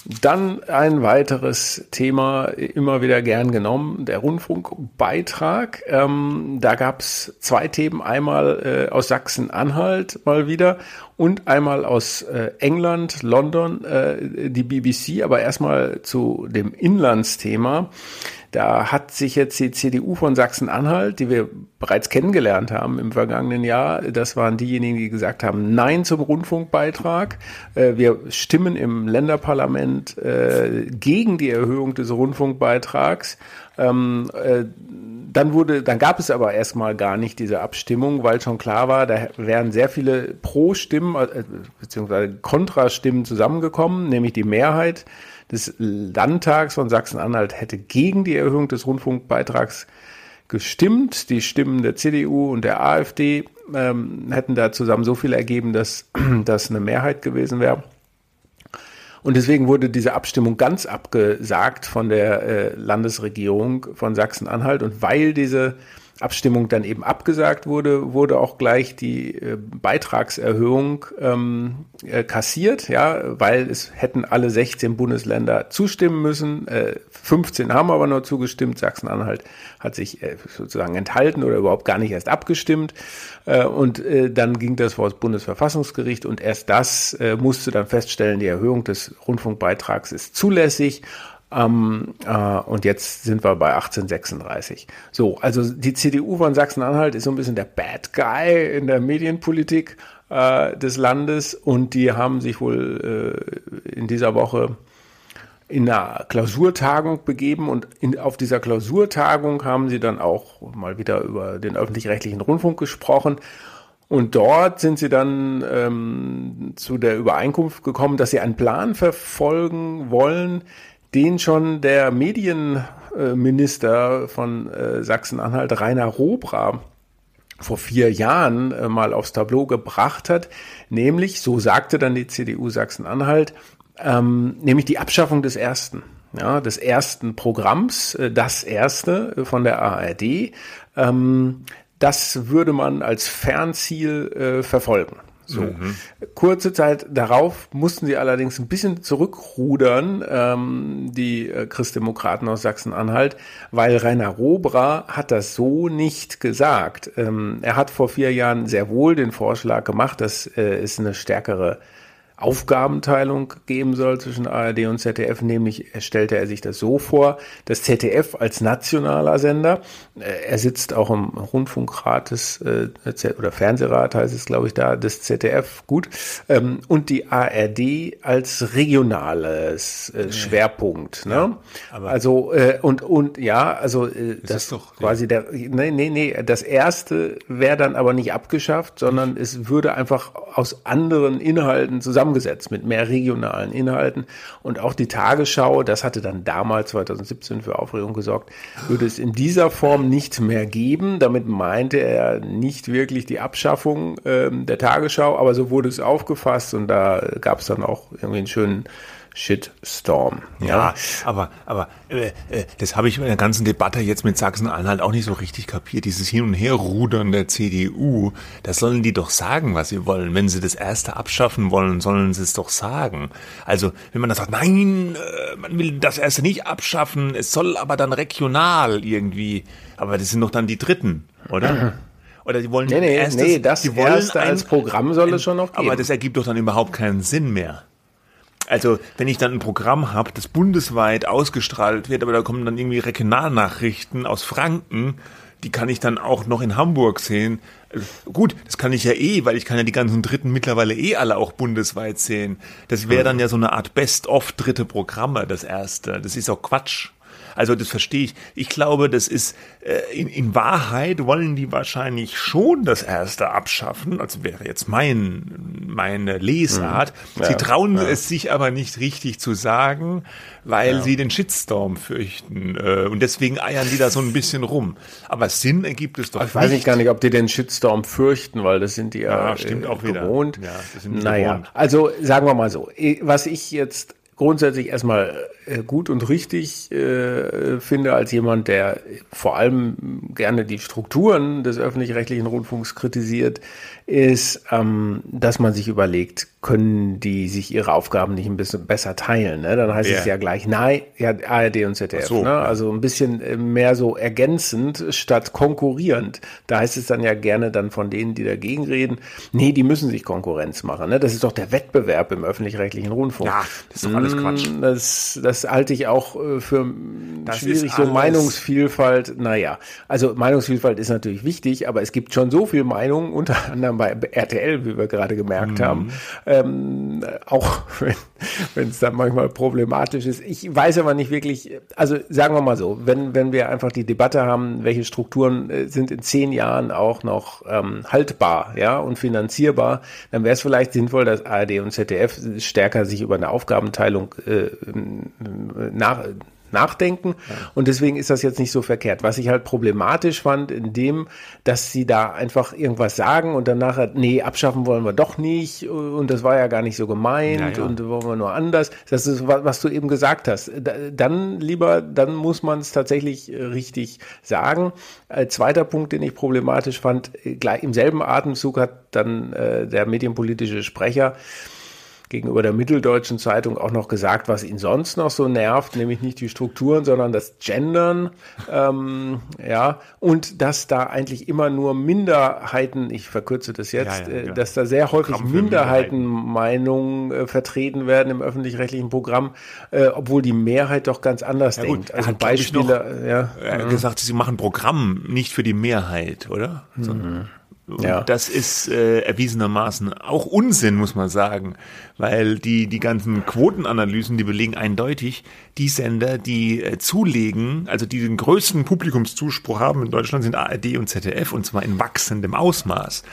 Dann ein weiteres Thema, immer wieder gern genommen, der Rundfunkbeitrag. Ähm, da gab es zwei Themen, einmal äh, aus Sachsen-Anhalt mal wieder und einmal aus äh, England, London, äh, die BBC, aber erstmal zu dem Inlandsthema. Da hat sich jetzt die CDU von Sachsen-Anhalt, die wir bereits kennengelernt haben im vergangenen Jahr, das waren diejenigen, die gesagt haben, nein zum Rundfunkbeitrag. Äh, wir stimmen im Länderparlament äh, gegen die Erhöhung des Rundfunkbeitrags. Ähm, äh, dann wurde, dann gab es aber erstmal gar nicht diese Abstimmung, weil schon klar war, da wären sehr viele Pro-Stimmen beziehungsweise Kontrastimmen zusammengekommen, nämlich die Mehrheit des Landtags von Sachsen-Anhalt hätte gegen die Erhöhung des Rundfunkbeitrags gestimmt. Die Stimmen der CDU und der AfD ähm, hätten da zusammen so viel ergeben, dass das eine Mehrheit gewesen wäre. Und deswegen wurde diese Abstimmung ganz abgesagt von der äh, Landesregierung von Sachsen-Anhalt. Und weil diese Abstimmung dann eben abgesagt wurde, wurde auch gleich die äh, Beitragserhöhung ähm, äh, kassiert, ja, weil es hätten alle 16 Bundesländer zustimmen müssen. Äh, 15 haben aber nur zugestimmt. Sachsen-Anhalt hat sich äh, sozusagen enthalten oder überhaupt gar nicht erst abgestimmt. Äh, und äh, dann ging das vor das Bundesverfassungsgericht und erst das musste dann feststellen, die Erhöhung des Rundfunkbeitrags ist zulässig. Ähm, äh, und jetzt sind wir bei 1836. So, also die CDU von Sachsen-Anhalt ist so ein bisschen der Bad Guy in der Medienpolitik äh, des Landes und die haben sich wohl äh, in dieser Woche in einer Klausurtagung begeben und in, auf dieser Klausurtagung haben sie dann auch mal wieder über den öffentlich-rechtlichen Rundfunk gesprochen. Und dort sind sie dann ähm, zu der Übereinkunft gekommen, dass sie einen Plan verfolgen wollen, den schon der Medienminister von äh, Sachsen-Anhalt, Rainer Robra, vor vier Jahren äh, mal aufs Tableau gebracht hat, nämlich, so sagte dann die CDU Sachsen-Anhalt, ähm, nämlich die Abschaffung des ersten, ja, des ersten Programms, äh, das erste von der ARD. Ähm, das würde man als Fernziel äh, verfolgen. So. Mhm. Kurze Zeit darauf mussten sie allerdings ein bisschen zurückrudern, ähm, die äh, Christdemokraten aus Sachsen-Anhalt, weil Rainer Robra hat das so nicht gesagt. Ähm, er hat vor vier Jahren sehr wohl den Vorschlag gemacht, dass äh, es eine stärkere Aufgabenteilung geben soll zwischen ARD und ZDF, nämlich stellte er sich das so vor, das ZDF als nationaler Sender, äh, er sitzt auch im Rundfunkrat des, äh, oder Fernsehrat heißt es, glaube ich, da, des ZDF, gut, ähm, und die ARD als regionales äh, Schwerpunkt. Ne? Ja, aber also, und, und ja, also das, das ist doch quasi der, nee, nee, nee, das erste wäre dann aber nicht abgeschafft, sondern es würde einfach aus anderen Inhalten zusammen zusammengesetzt mit mehr regionalen Inhalten. Und auch die Tagesschau, das hatte dann damals 2017 für Aufregung gesorgt, würde es in dieser Form nicht mehr geben. Damit meinte er nicht wirklich die Abschaffung ähm, der Tagesschau, aber so wurde es aufgefasst und da gab es dann auch irgendwie einen schönen Shitstorm. Ja, ja aber, aber äh, äh, das habe ich in der ganzen Debatte jetzt mit Sachsen-Anhalt auch nicht so richtig kapiert. Dieses Hin- und Herrudern der CDU, das sollen die doch sagen, was sie wollen. Wenn sie das Erste abschaffen wollen, sollen sie es doch sagen. Also, wenn man dann sagt, nein, äh, man will das Erste nicht abschaffen, es soll aber dann regional irgendwie. Aber das sind doch dann die Dritten, oder? Oder die wollen nee, nee, erstes, nee, das die wollen erste ein, als Programm soll es schon noch geben. Aber das ergibt doch dann überhaupt keinen Sinn mehr. Also, wenn ich dann ein Programm habe, das bundesweit ausgestrahlt wird, aber da kommen dann irgendwie Regionalnachrichten aus Franken, die kann ich dann auch noch in Hamburg sehen. Gut, das kann ich ja eh, weil ich kann ja die ganzen Dritten mittlerweile eh alle auch bundesweit sehen. Das wäre dann ja so eine Art Best-of dritte Programme, das erste. Das ist auch Quatsch. Also das verstehe ich. Ich glaube, das ist äh, in, in Wahrheit wollen die wahrscheinlich schon das erste abschaffen. Also wäre jetzt mein meine Lesart. Mhm. Ja, sie trauen ja. es sich aber nicht richtig zu sagen, weil ja. sie den Shitstorm fürchten äh, und deswegen eiern die da so ein bisschen rum. Aber Sinn ergibt es doch. Ich weiß nicht gar nicht, ob die den Shitstorm fürchten, weil das sind die ja, stimmt äh, auch gewohnt. Wieder. Ja, das sind naja, gewohnt. also sagen wir mal so, was ich jetzt grundsätzlich erstmal äh, gut und richtig äh, finde als jemand, der vor allem gerne die Strukturen des öffentlich-rechtlichen Rundfunks kritisiert, ist, ähm, dass man sich überlegt, können die sich ihre Aufgaben nicht ein bisschen besser teilen? Ne? Dann heißt yeah. es ja gleich, nein, ja, ARD und ZDF. So, ne? Also ein bisschen äh, mehr so ergänzend statt konkurrierend. Da heißt es dann ja gerne dann von denen, die dagegen reden, nee, die müssen sich Konkurrenz machen. Ne? Das ist doch der Wettbewerb im öffentlich-rechtlichen Rundfunk. Ja, das ist doch alles Quatsch. Mm, das, das halte ich auch äh, für das schwierig. So Meinungsvielfalt, naja, also Meinungsvielfalt ist natürlich wichtig, aber es gibt schon so viel Meinungen, unter anderem bei RTL, wie wir gerade gemerkt mhm. haben ähm, auch wenn es dann manchmal problematisch ist. Ich weiß aber nicht wirklich, also sagen wir mal so, wenn, wenn wir einfach die Debatte haben, welche Strukturen äh, sind in zehn Jahren auch noch ähm, haltbar ja, und finanzierbar, dann wäre es vielleicht sinnvoll, dass ARD und ZDF stärker sich über eine Aufgabenteilung äh, nach, nachdenken. Und deswegen ist das jetzt nicht so verkehrt. Was ich halt problematisch fand, in dem, dass sie da einfach irgendwas sagen und dann nachher, nee, abschaffen wollen wir doch nicht und das war ja gar nicht so gemeint Ja, ja. und wollen wir nur anders. Das ist, wa- was du eben gesagt hast. Da- Dann lieber, dann muss man es tatsächlich äh, richtig sagen. Äh, zweiter Punkt, den ich problematisch fand, äh, gleich im selben Atemzug hat dann äh, der medienpolitische Sprecher gegenüber der Mitteldeutschen Zeitung auch noch gesagt, was ihn sonst noch so nervt, nämlich nicht die Strukturen, sondern das Gendern, ähm, ja, und dass da eigentlich immer nur Minderheiten, ich verkürze das jetzt, Ja, ja, äh, ja. dass da sehr häufig Minderheitenmeinungen äh, vertreten werden im öffentlich-rechtlichen Programm, äh, obwohl die Mehrheit doch ganz anders Ja denkt. Also Beispiele, noch, ja. Er hat gesagt, sie machen Programm nicht für die Mehrheit, oder? Sondern- Und. Ja. das ist äh, erwiesenermaßen auch Unsinn, muss man sagen, weil die, die ganzen Quotenanalysen, die belegen eindeutig, die Sender, die äh, zulegen, also die den größten Publikumszuspruch haben in Deutschland, sind ARD und ZDF und zwar in wachsendem Ausmaß.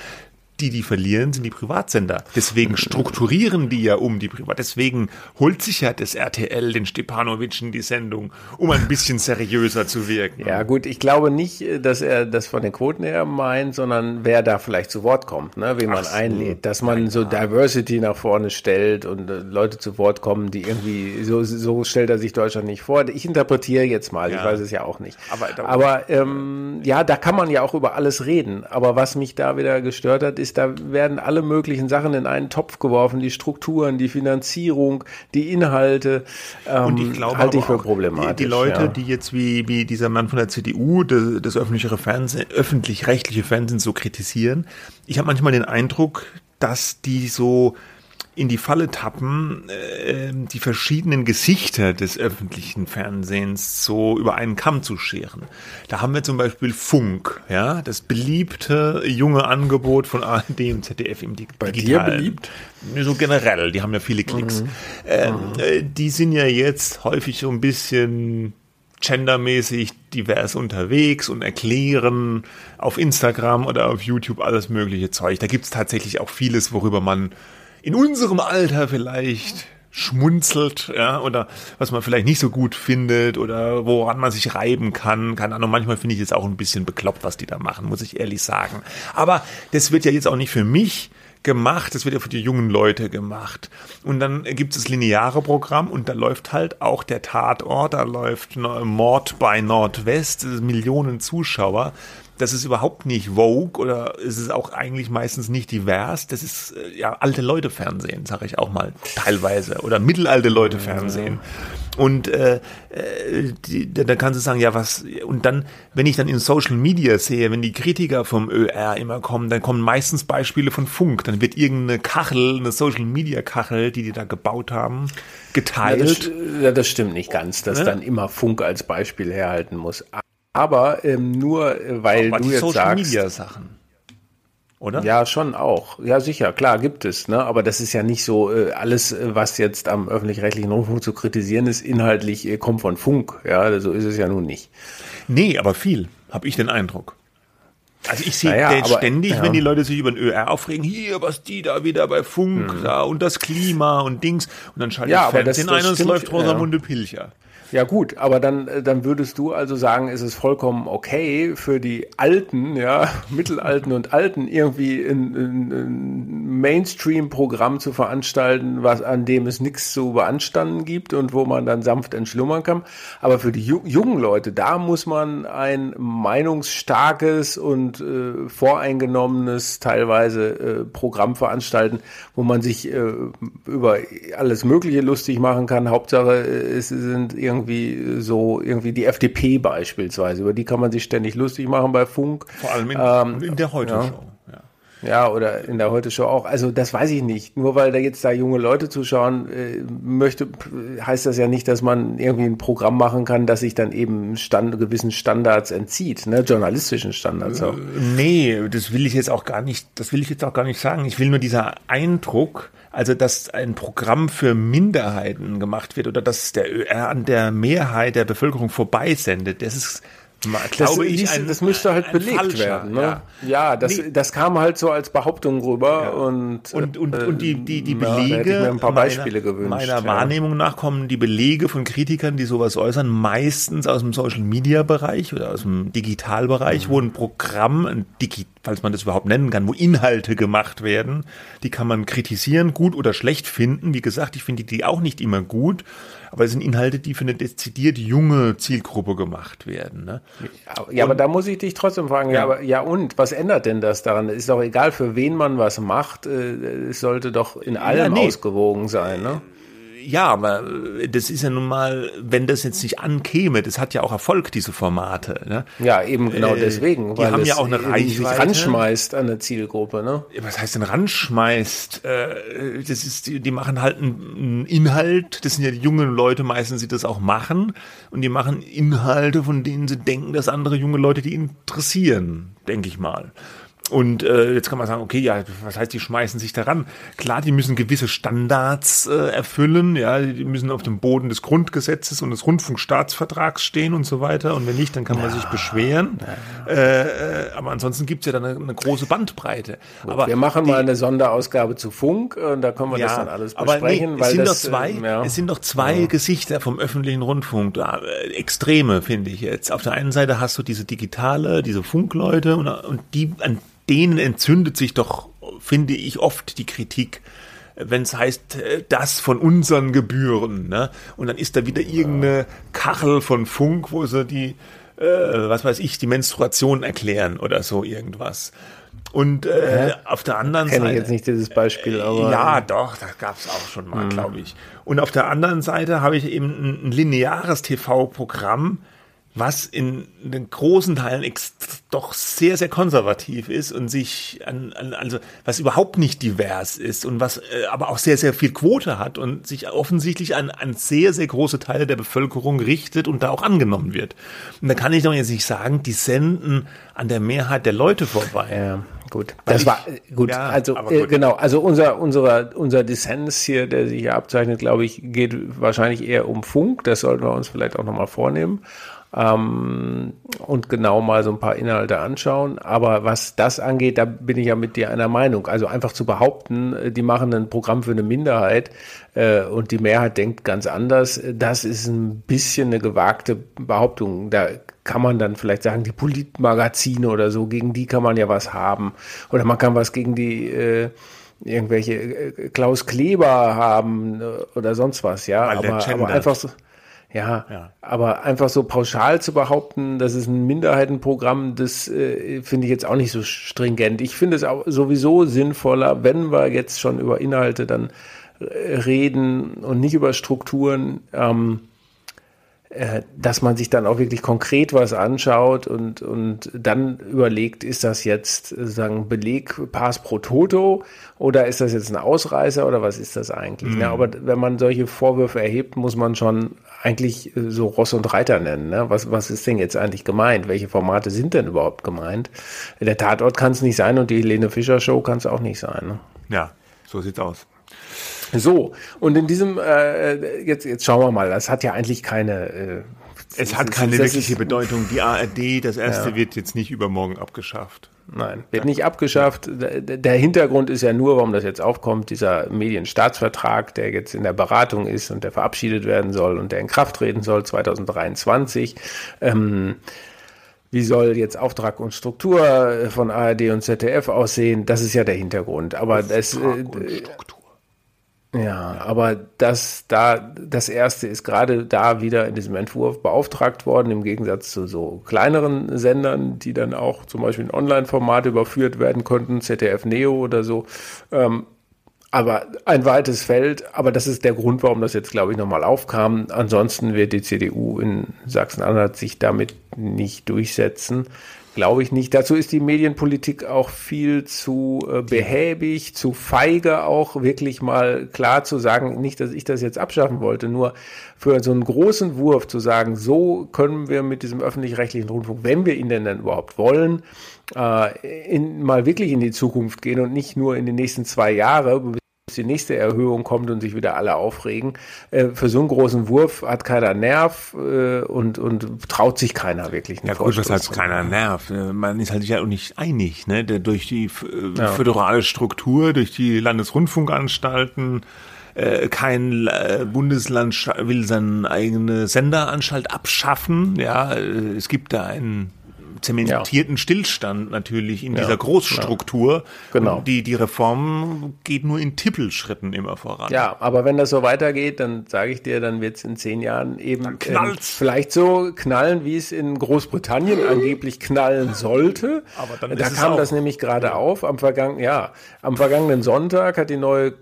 Die, die verlieren, sind die Privatsender. Deswegen strukturieren die ja um die Privat. Deswegen holt sich ja das RTL den Stepanovic in die Sendung, um ein bisschen seriöser zu wirken. Ja, gut, ich glaube nicht, äh, dass er das von den Quoten her meint, sondern wer da vielleicht zu Wort kommt, ne, wen man so. einlädt, dass man so Diversity nach vorne stellt und äh, Leute zu Wort kommen, die irgendwie, so, so stellt er sich Deutschland nicht vor. Ich interpretiere jetzt mal, ich Ja. weiß es ja auch nicht. Aber Aber ähm, ja, da kann man ja auch über alles reden. Aber was mich da wieder gestört hat, ist, da werden alle möglichen Sachen in einen Topf geworfen, die Strukturen, die Finanzierung, die Inhalte. Ähm, Und ich glaube halte ich für problematisch. Die, die Leute, ja. die jetzt wie, wie dieser Mann von der CDU das, das öffentliche Fernsehen, öffentlich-rechtliche Fernsehen so kritisieren, ich habe manchmal den Eindruck, dass die so in die Falle tappen, äh, die verschiedenen Gesichter des öffentlichen Fernsehens so über einen Kamm zu scheren. Da haben wir zum Beispiel Funk, ja, das beliebte junge Angebot von ARD und ZDF im Dig Bei dir Digitalen. beliebt? So generell, die haben ja viele Klicks. Ähm, äh, die sind ja jetzt häufig so ein bisschen gendermäßig divers unterwegs und erklären auf Instagram oder auf YouTube alles mögliche Zeug. Da gibt's tatsächlich auch vieles, worüber man in unserem Alter vielleicht schmunzelt, ja, oder was man vielleicht nicht so gut findet oder woran man sich reiben kann. Keine Ahnung, manchmal finde ich es auch ein bisschen bekloppt, was die da machen, muss ich ehrlich sagen. Aber das wird ja jetzt auch nicht für mich gemacht, das wird ja für die jungen Leute gemacht. Und dann gibt es das lineare Programm und da läuft halt auch der Tatort, da läuft Mord bei Nordwest, Millionen Zuschauer. Das ist überhaupt nicht Vogue oder es ist auch eigentlich meistens nicht divers. Das ist äh, ja alte Leute Fernsehen, sage ich auch mal teilweise oder mittelalte Leute Fernsehen. Und äh, äh, die, da, da kannst du sagen, ja was und dann, wenn ich dann in Social Media sehe, wenn die Kritiker vom ÖR immer kommen, dann kommen meistens Beispiele von Funk. Dann wird irgendeine Kachel, eine Social Media Kachel, die die da gebaut haben, Ja, geteilt. das, ja, das stimmt nicht ganz, dass Ne? dann immer Funk als Beispiel herhalten muss. Aber ähm, nur, äh, weil Aber du die jetzt Social sagst, Media Sachen. Oder? ja, schon auch. Ja, sicher, klar, gibt es. Ne? Aber das ist ja nicht so, äh, alles, äh, was jetzt am öffentlich-rechtlichen Rundfunk zu kritisieren ist, inhaltlich äh, kommt von Funk. Ja, so ist es ja nun nicht. Nee, aber viel, habe ich den Eindruck. Also ich sehe Naja, ständig, ja. wenn die Leute sich über den ÖR aufregen, hier, was die da wieder bei Funk da und das Klima und Dings. Und dann schaltet Ja, das aber das- Fernsehen das ein und es läuft Rosamunde Pilcher. Ja gut, aber dann, äh, dann würdest du also sagen, ist es vollkommen okay für die Alten, ja, Mittelalten und Alten irgendwie ein, Mainstream-Programm zu veranstalten, was an dem es nichts zu beanstanden gibt und wo man dann sanft entschlummern kann. Aber für die ju jungen Leute, da muss man ein meinungsstarkes und äh, voreingenommenes teilweise äh, Programm veranstalten, wo man sich äh, über alles Mögliche lustig machen kann. Hauptsache, äh, es sind irgendwie so, irgendwie die FDP beispielsweise, über die kann man sich ständig lustig machen bei Funk. Vor allem in, Ähm, in der Heute-Show. Ja. Ja, oder in der Heute-Show auch. Also das weiß ich nicht. Nur weil da jetzt da junge Leute zuschauen äh, möchte, heißt das ja nicht, dass man irgendwie ein Programm machen kann, das sich dann eben stand, gewissen Standards entzieht, ne? journalistischen Standards auch. Nee, das will ich jetzt auch gar nicht, das will ich jetzt auch gar nicht sagen. Ich will nur dieser Eindruck, also dass ein Programm für Minderheiten gemacht wird oder dass der ÖR an der Mehrheit der Bevölkerung vorbeisendet, das ist glaube das, ich, ein, das müsste halt belegt werden. Ne? Ja, ja das, nee. das kam halt so als Behauptung rüber ja. und und und, äh, und die die die Belege ja, ein paar Beispiele meiner, gewünscht. Meiner Wahrnehmung nach kommen die Belege von Kritikern, die sowas äußern, meistens aus dem Social Media Bereich oder aus dem Digitalbereich, mhm. wo ein Programm, ein Digi, falls man das überhaupt nennen kann, wo Inhalte gemacht werden, die kann man kritisieren, gut oder schlecht finden. Wie gesagt, ich finde die auch nicht immer gut aber es sind Inhalte, die für eine dezidiert junge Zielgruppe gemacht werden. Ne? Ja, ja aber da muss ich dich trotzdem fragen, ja. ja, aber, ja und, was ändert denn das daran? Ist doch egal, für wen man was macht, äh, es sollte doch in allem ja, nee. ausgewogen sein. Ne? Ja, aber äh, das ist ja nun mal, wenn das jetzt nicht ankäme, das hat ja auch Erfolg, diese Formate. Ne? Ja, eben genau äh, deswegen. Die haben ja auch eine Reichweite. ranschmeißt an der Zielgruppe, ne? Was heißt denn ranschmeißt? Äh, das ist, die, die machen halt einen Inhalt, das sind ja die jungen Leute meistens, die das auch machen. Und die machen Inhalte, von denen sie denken, dass andere junge Leute die interessieren, denke ich mal. Und äh, jetzt kann man sagen, okay, ja, was heißt, die schmeißen sich daran? Klar, die müssen gewisse Standards äh, erfüllen, ja, die müssen auf dem Boden des Grundgesetzes und des Rundfunkstaatsvertrags stehen und so weiter. Und wenn nicht, dann kann man ja. sich beschweren. Ja. Äh, äh, aber ansonsten gibt's ja dann eine, eine große Bandbreite. Gut, aber wir machen die, mal eine Sonderausgabe zu Funk und da können wir ja, das dann alles besprechen. Nee, es, sind das, doch zwei, äh, es sind doch zwei Gesichter vom öffentlichen Rundfunk, da, äh, Extreme, finde ich jetzt. Auf der einen Seite hast du diese digitale, diese Funkleute und, und die, an denen entzündet sich doch, finde ich, oft die Kritik wenn es heißt, äh, das von unseren Gebühren, ne? Und dann ist da wieder irgendeine Kachel von Funk, wo sie die, äh, was weiß ich, die Menstruation erklären oder so irgendwas. Und äh, auf der anderen Kenn Seite. Kenne ich jetzt nicht dieses Beispiel, aber. Ja, doch, das gab es auch schon mal, mhm. glaube ich. Und auf der anderen Seite habe ich eben ein, ein lineares TV-Programm, was in den großen Teilen doch sehr, sehr konservativ ist und sich an, an, also was überhaupt nicht divers ist und was äh, aber auch sehr, sehr viel Quote hat und sich offensichtlich an, an sehr, sehr große Teile der Bevölkerung richtet und da auch angenommen wird. Und da kann ich doch jetzt nicht sagen, die senden an der Mehrheit der Leute vorbei. Ja. Gut, das ich, war gut. Ja, also äh, gut. genau, also unser unserer unser Dissens hier, der sich hier abzeichnet, glaube ich, geht wahrscheinlich eher um Funk. Das sollten wir uns vielleicht auch nochmal vornehmen ähm, und genau mal so ein paar Inhalte anschauen. Aber was das angeht, da bin ich ja mit dir einer Meinung. Also einfach zu behaupten, äh, die machen ein Programm für eine Minderheit äh, und die Mehrheit denkt ganz anders, das ist ein bisschen eine gewagte Behauptung. Da kann man dann vielleicht sagen, die Politmagazine oder so, gegen die kann man ja was haben. Oder man kann was gegen die äh, irgendwelche äh, Klaus Kleber haben äh, oder sonst was, ja. aber, aber einfach so ja, ja, aber einfach so pauschal zu behaupten, das ist ein Minderheitenprogramm, das äh, finde ich jetzt auch nicht so stringent. Ich finde es auch sowieso sinnvoller, wenn wir jetzt schon über Inhalte dann äh, reden und nicht über Strukturen, ähm, äh, dass man sich dann auch wirklich konkret was anschaut und, und dann überlegt, ist das jetzt sozusagen Beleg Pass pro Toto oder ist das jetzt ein Ausreißer oder was ist das eigentlich? Mhm. Ja, aber wenn man solche Vorwürfe erhebt, muss man schon eigentlich äh, so Ross und Reiter nennen. Ne? Was, was ist denn jetzt eigentlich gemeint? Welche Formate sind denn überhaupt gemeint? Der Tatort kann es nicht sein und die Helene Fischer Show kann es auch nicht sein. Ne? Ja, so sieht's aus. So, und in diesem, äh, jetzt, jetzt schauen wir mal, das hat ja eigentlich keine. Äh, es hat keine wirkliche Bedeutung. Die ARD, das erste, ja. wird jetzt nicht übermorgen abgeschafft. Nein, wird nicht abgeschafft. Der Hintergrund ist ja nur, warum das jetzt aufkommt, dieser Medienstaatsvertrag, der jetzt in der Beratung ist und der verabschiedet werden soll und der in Kraft treten soll 2023. Ähm, wie soll jetzt Auftrag und Struktur von ARD und ZDF aussehen? Das ist ja der Hintergrund. Aber das, äh, ja, aber das da das erste ist gerade da wieder in diesem Entwurf beauftragt worden, im Gegensatz zu so kleineren Sendern, die dann auch zum Beispiel in Online-Format überführt werden konnten, ZDF Neo oder so. Ähm, aber ein weites Feld, aber das ist der Grund, warum das jetzt, glaube ich, nochmal aufkam. Ansonsten wird die CDU in Sachsen-Anhalt sich damit nicht durchsetzen. Glaube ich nicht. Dazu ist die Medienpolitik auch viel zu äh, behäbig, zu feige auch wirklich mal klar zu sagen, nicht, dass ich das jetzt abschaffen wollte, nur für so einen großen Wurf zu sagen, so können wir mit diesem öffentlich-rechtlichen Rundfunk, wenn wir ihn denn dann überhaupt wollen, äh, in, mal wirklich in die Zukunft gehen und nicht nur in die nächsten zwei Jahre, die nächste Erhöhung kommt und sich wieder alle aufregen. Äh, für so einen großen Wurf hat keiner Nerv äh, und, und traut sich keiner wirklich. Ja gut, was heißt keiner Nerv? Äh, man ist halt sich ja auch nicht einig, ne? Der, durch die äh, ja. föderale Struktur, durch die Landesrundfunkanstalten, äh, kein Bundesland will seine eigene Senderanstalt abschaffen. Ja, es gibt da einen zementierten ja. Stillstand natürlich in ja, dieser Großstruktur. Genau. Und die, die Reform geht nur in Tippelschritten immer voran. Ja, aber wenn das so weitergeht, dann sage ich dir, dann wird es in zehn Jahren eben ähm, vielleicht so knallen, wie es in Großbritannien angeblich knallen sollte. Aber dann da kam das nämlich gerade ja. auf. Am vergangenen, ja, am vergangenen Sonntag hat die neue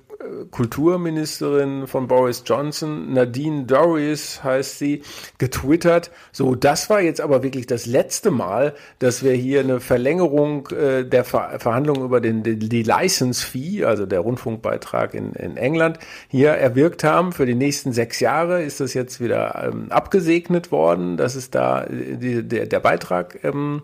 Kulturministerin von Boris Johnson, Nadine Dorries heißt sie, getwittert. So, das war jetzt aber wirklich das letzte Mal, dass wir hier eine Verlängerung äh, der Ver Verhandlungen über den, die, die License Fee, also der Rundfunkbeitrag in, in England, hier erwirkt haben. Für die nächsten sechs Jahre ist das jetzt wieder ähm, abgesegnet worden, dass es da äh, die, der, der Beitrag ähm,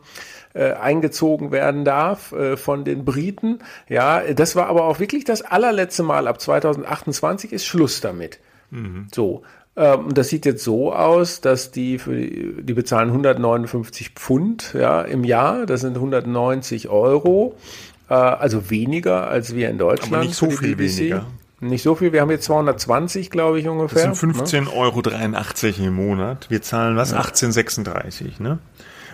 äh, eingezogen werden darf äh, von den Briten. Ja, das war aber auch wirklich das allerletzte Mal. Ab 2028 ist Schluss damit. Mhm. So. Ähm, das sieht jetzt so aus, dass die für die, die bezahlen 159 Pfund ja, im Jahr. Das sind 190 Euro. Äh, also weniger als wir in Deutschland. Aber nicht so viel BBC. weniger. Nicht so viel, wir haben jetzt 220, glaube ich, ungefähr. Das sind 15,83 ne? Euro im Monat. Wir zahlen was? Ja. 18,36, ne?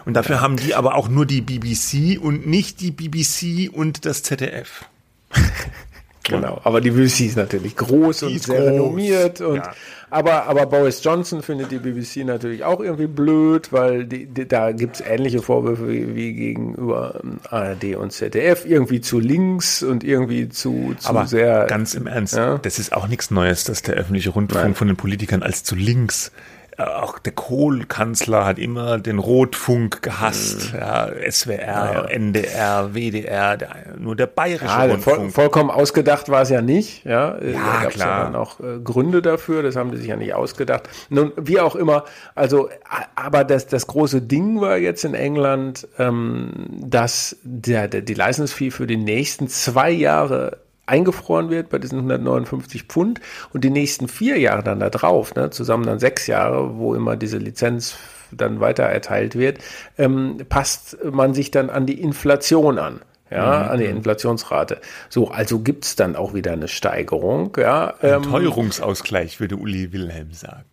Und dafür ja. haben die aber auch nur die BBC und nicht die BBC und das ZDF. genau, aber die BBC ist natürlich groß die und sehr groß. renommiert und ja. aber, aber Boris Johnson findet die BBC natürlich auch irgendwie blöd, weil die, die, da gibt's ähnliche Vorwürfe wie, wie, gegenüber ähm, ARD und ZDF, irgendwie zu links und irgendwie zu, zu aber sehr. Ganz im Ernst, ja? das ist auch nichts Neues, dass der öffentliche Rundfunk Nein. von den Politikern als zu links auch der Kohl-Kanzler hat immer den Rotfunk gehasst. Mhm. Ja, SWR, ja. NDR, WDR, der, nur der bayerische ja, Rundfunk. Voll, vollkommen ausgedacht war es ja nicht. Ja, ja da es ja dann auch äh, Gründe dafür. Das haben die sich ja nicht ausgedacht. Nun, wie auch immer. Also, aber das, das große Ding war jetzt in England, ähm, dass der, der, die Leistungsfee für die nächsten zwei Jahre eingefroren wird bei diesen 159 Pfund und die nächsten vier Jahre dann da drauf, ne, zusammen dann sechs Jahre, wo immer diese Lizenz dann weiter erteilt wird, ähm, passt man sich dann an die Inflation an. Ja, mhm. an die Inflationsrate. So, also gibt's dann auch wieder eine Steigerung. Ja, ähm, Teuerungsausgleich, würde Uli Wilhelm sagen.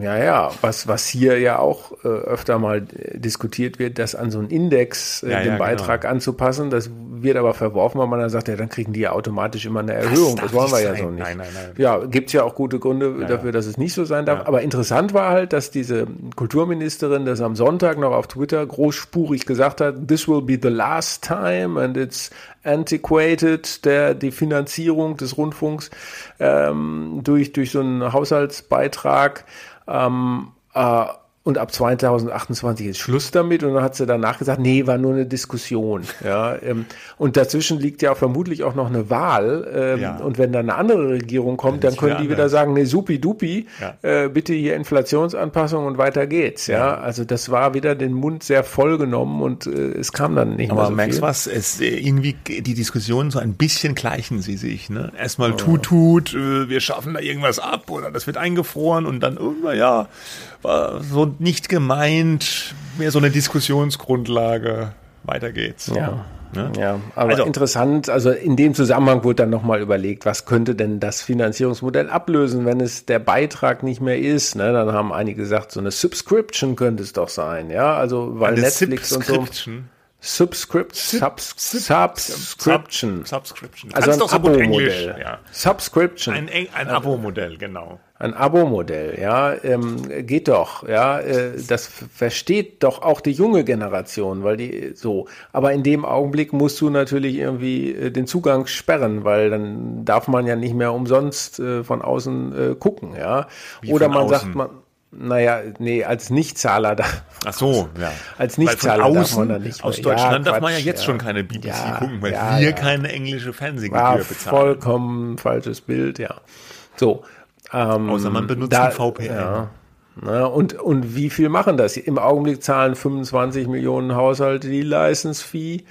Ja, ja, was, was hier ja auch äh, öfter mal diskutiert wird, das an so einen Index äh, ja, den ja, Beitrag genau. anzupassen. Das wird aber verworfen, weil man dann sagt, ja, dann kriegen die ja automatisch immer eine Erhöhung. Das, das wollen wir ja so nicht. Nein, nein, nein. Ja, gibt's ja auch gute Gründe ja, dafür, dass es nicht so sein darf. Aber interessant war halt, dass diese Kulturministerin das am Sonntag noch auf Twitter großspurig gesagt hat, this will be the last time and it's antiquated, der, die Finanzierung des Rundfunks ähm, durch, durch so einen Haushaltsbeitrag. Ähm, äh, und ab 2028 ist Schluss damit. Und dann hat sie danach gesagt, nee, war nur eine Diskussion. Ja, ähm, und dazwischen liegt ja vermutlich auch noch eine Wahl. Ähm, ja. Und wenn dann eine andere Regierung kommt, dann, dann können die wieder sagen, nee, supi dupi, ja. äh, bitte hier Inflationsanpassung und weiter geht's. Ja, also das war wieder den Mund sehr voll genommen und äh, es kam dann nicht Aber mehr so merkst viel. was, es irgendwie die Diskussionen so ein bisschen gleichen sie sich. Ne? Erstmal tut, tut, äh, wir schaffen da irgendwas ab oder das wird eingefroren und dann irgendwann, ja, war so nicht gemeint, mehr so eine Diskussionsgrundlage. Weiter geht's. Ja. Ne? Ja, aber also, interessant, also in dem Zusammenhang wurde dann nochmal überlegt, was könnte denn das Finanzierungsmodell ablösen, wenn es der Beitrag nicht mehr ist. Ne? Dann haben einige gesagt, so eine Subscription könnte es doch sein, ja, also weil Netflix und so. Subscript, Subs, Subscription. Subscription. Also ein Abo-Modell. Ja. Subscription. Ein, ein Abo-Modell, genau. Ein Abo-Modell, ja, ähm, geht doch, ja, äh, das versteht doch auch die junge Generation, weil die so. Aber in dem Augenblick musst du natürlich irgendwie äh, den Zugang sperren, weil dann darf man ja nicht mehr umsonst äh, von außen äh, gucken, ja. Wie Oder man außen? sagt man, naja, nee, als Nichtzahler da. Ach so, ja. Als Nichtzahler außen, darf man da nicht Aus Deutschland ja, darf man ja jetzt ja. schon keine BBC ja, gucken, weil wir keine englische Fernsehgebühr War bezahlen. vollkommen falsches Bild, ja. So. Ähm, Außer man benutzt da, VPN. Ja. Na, und, und wie viel machen das? Im Augenblick zahlen 25 Millionen Haushalte die License-Fee.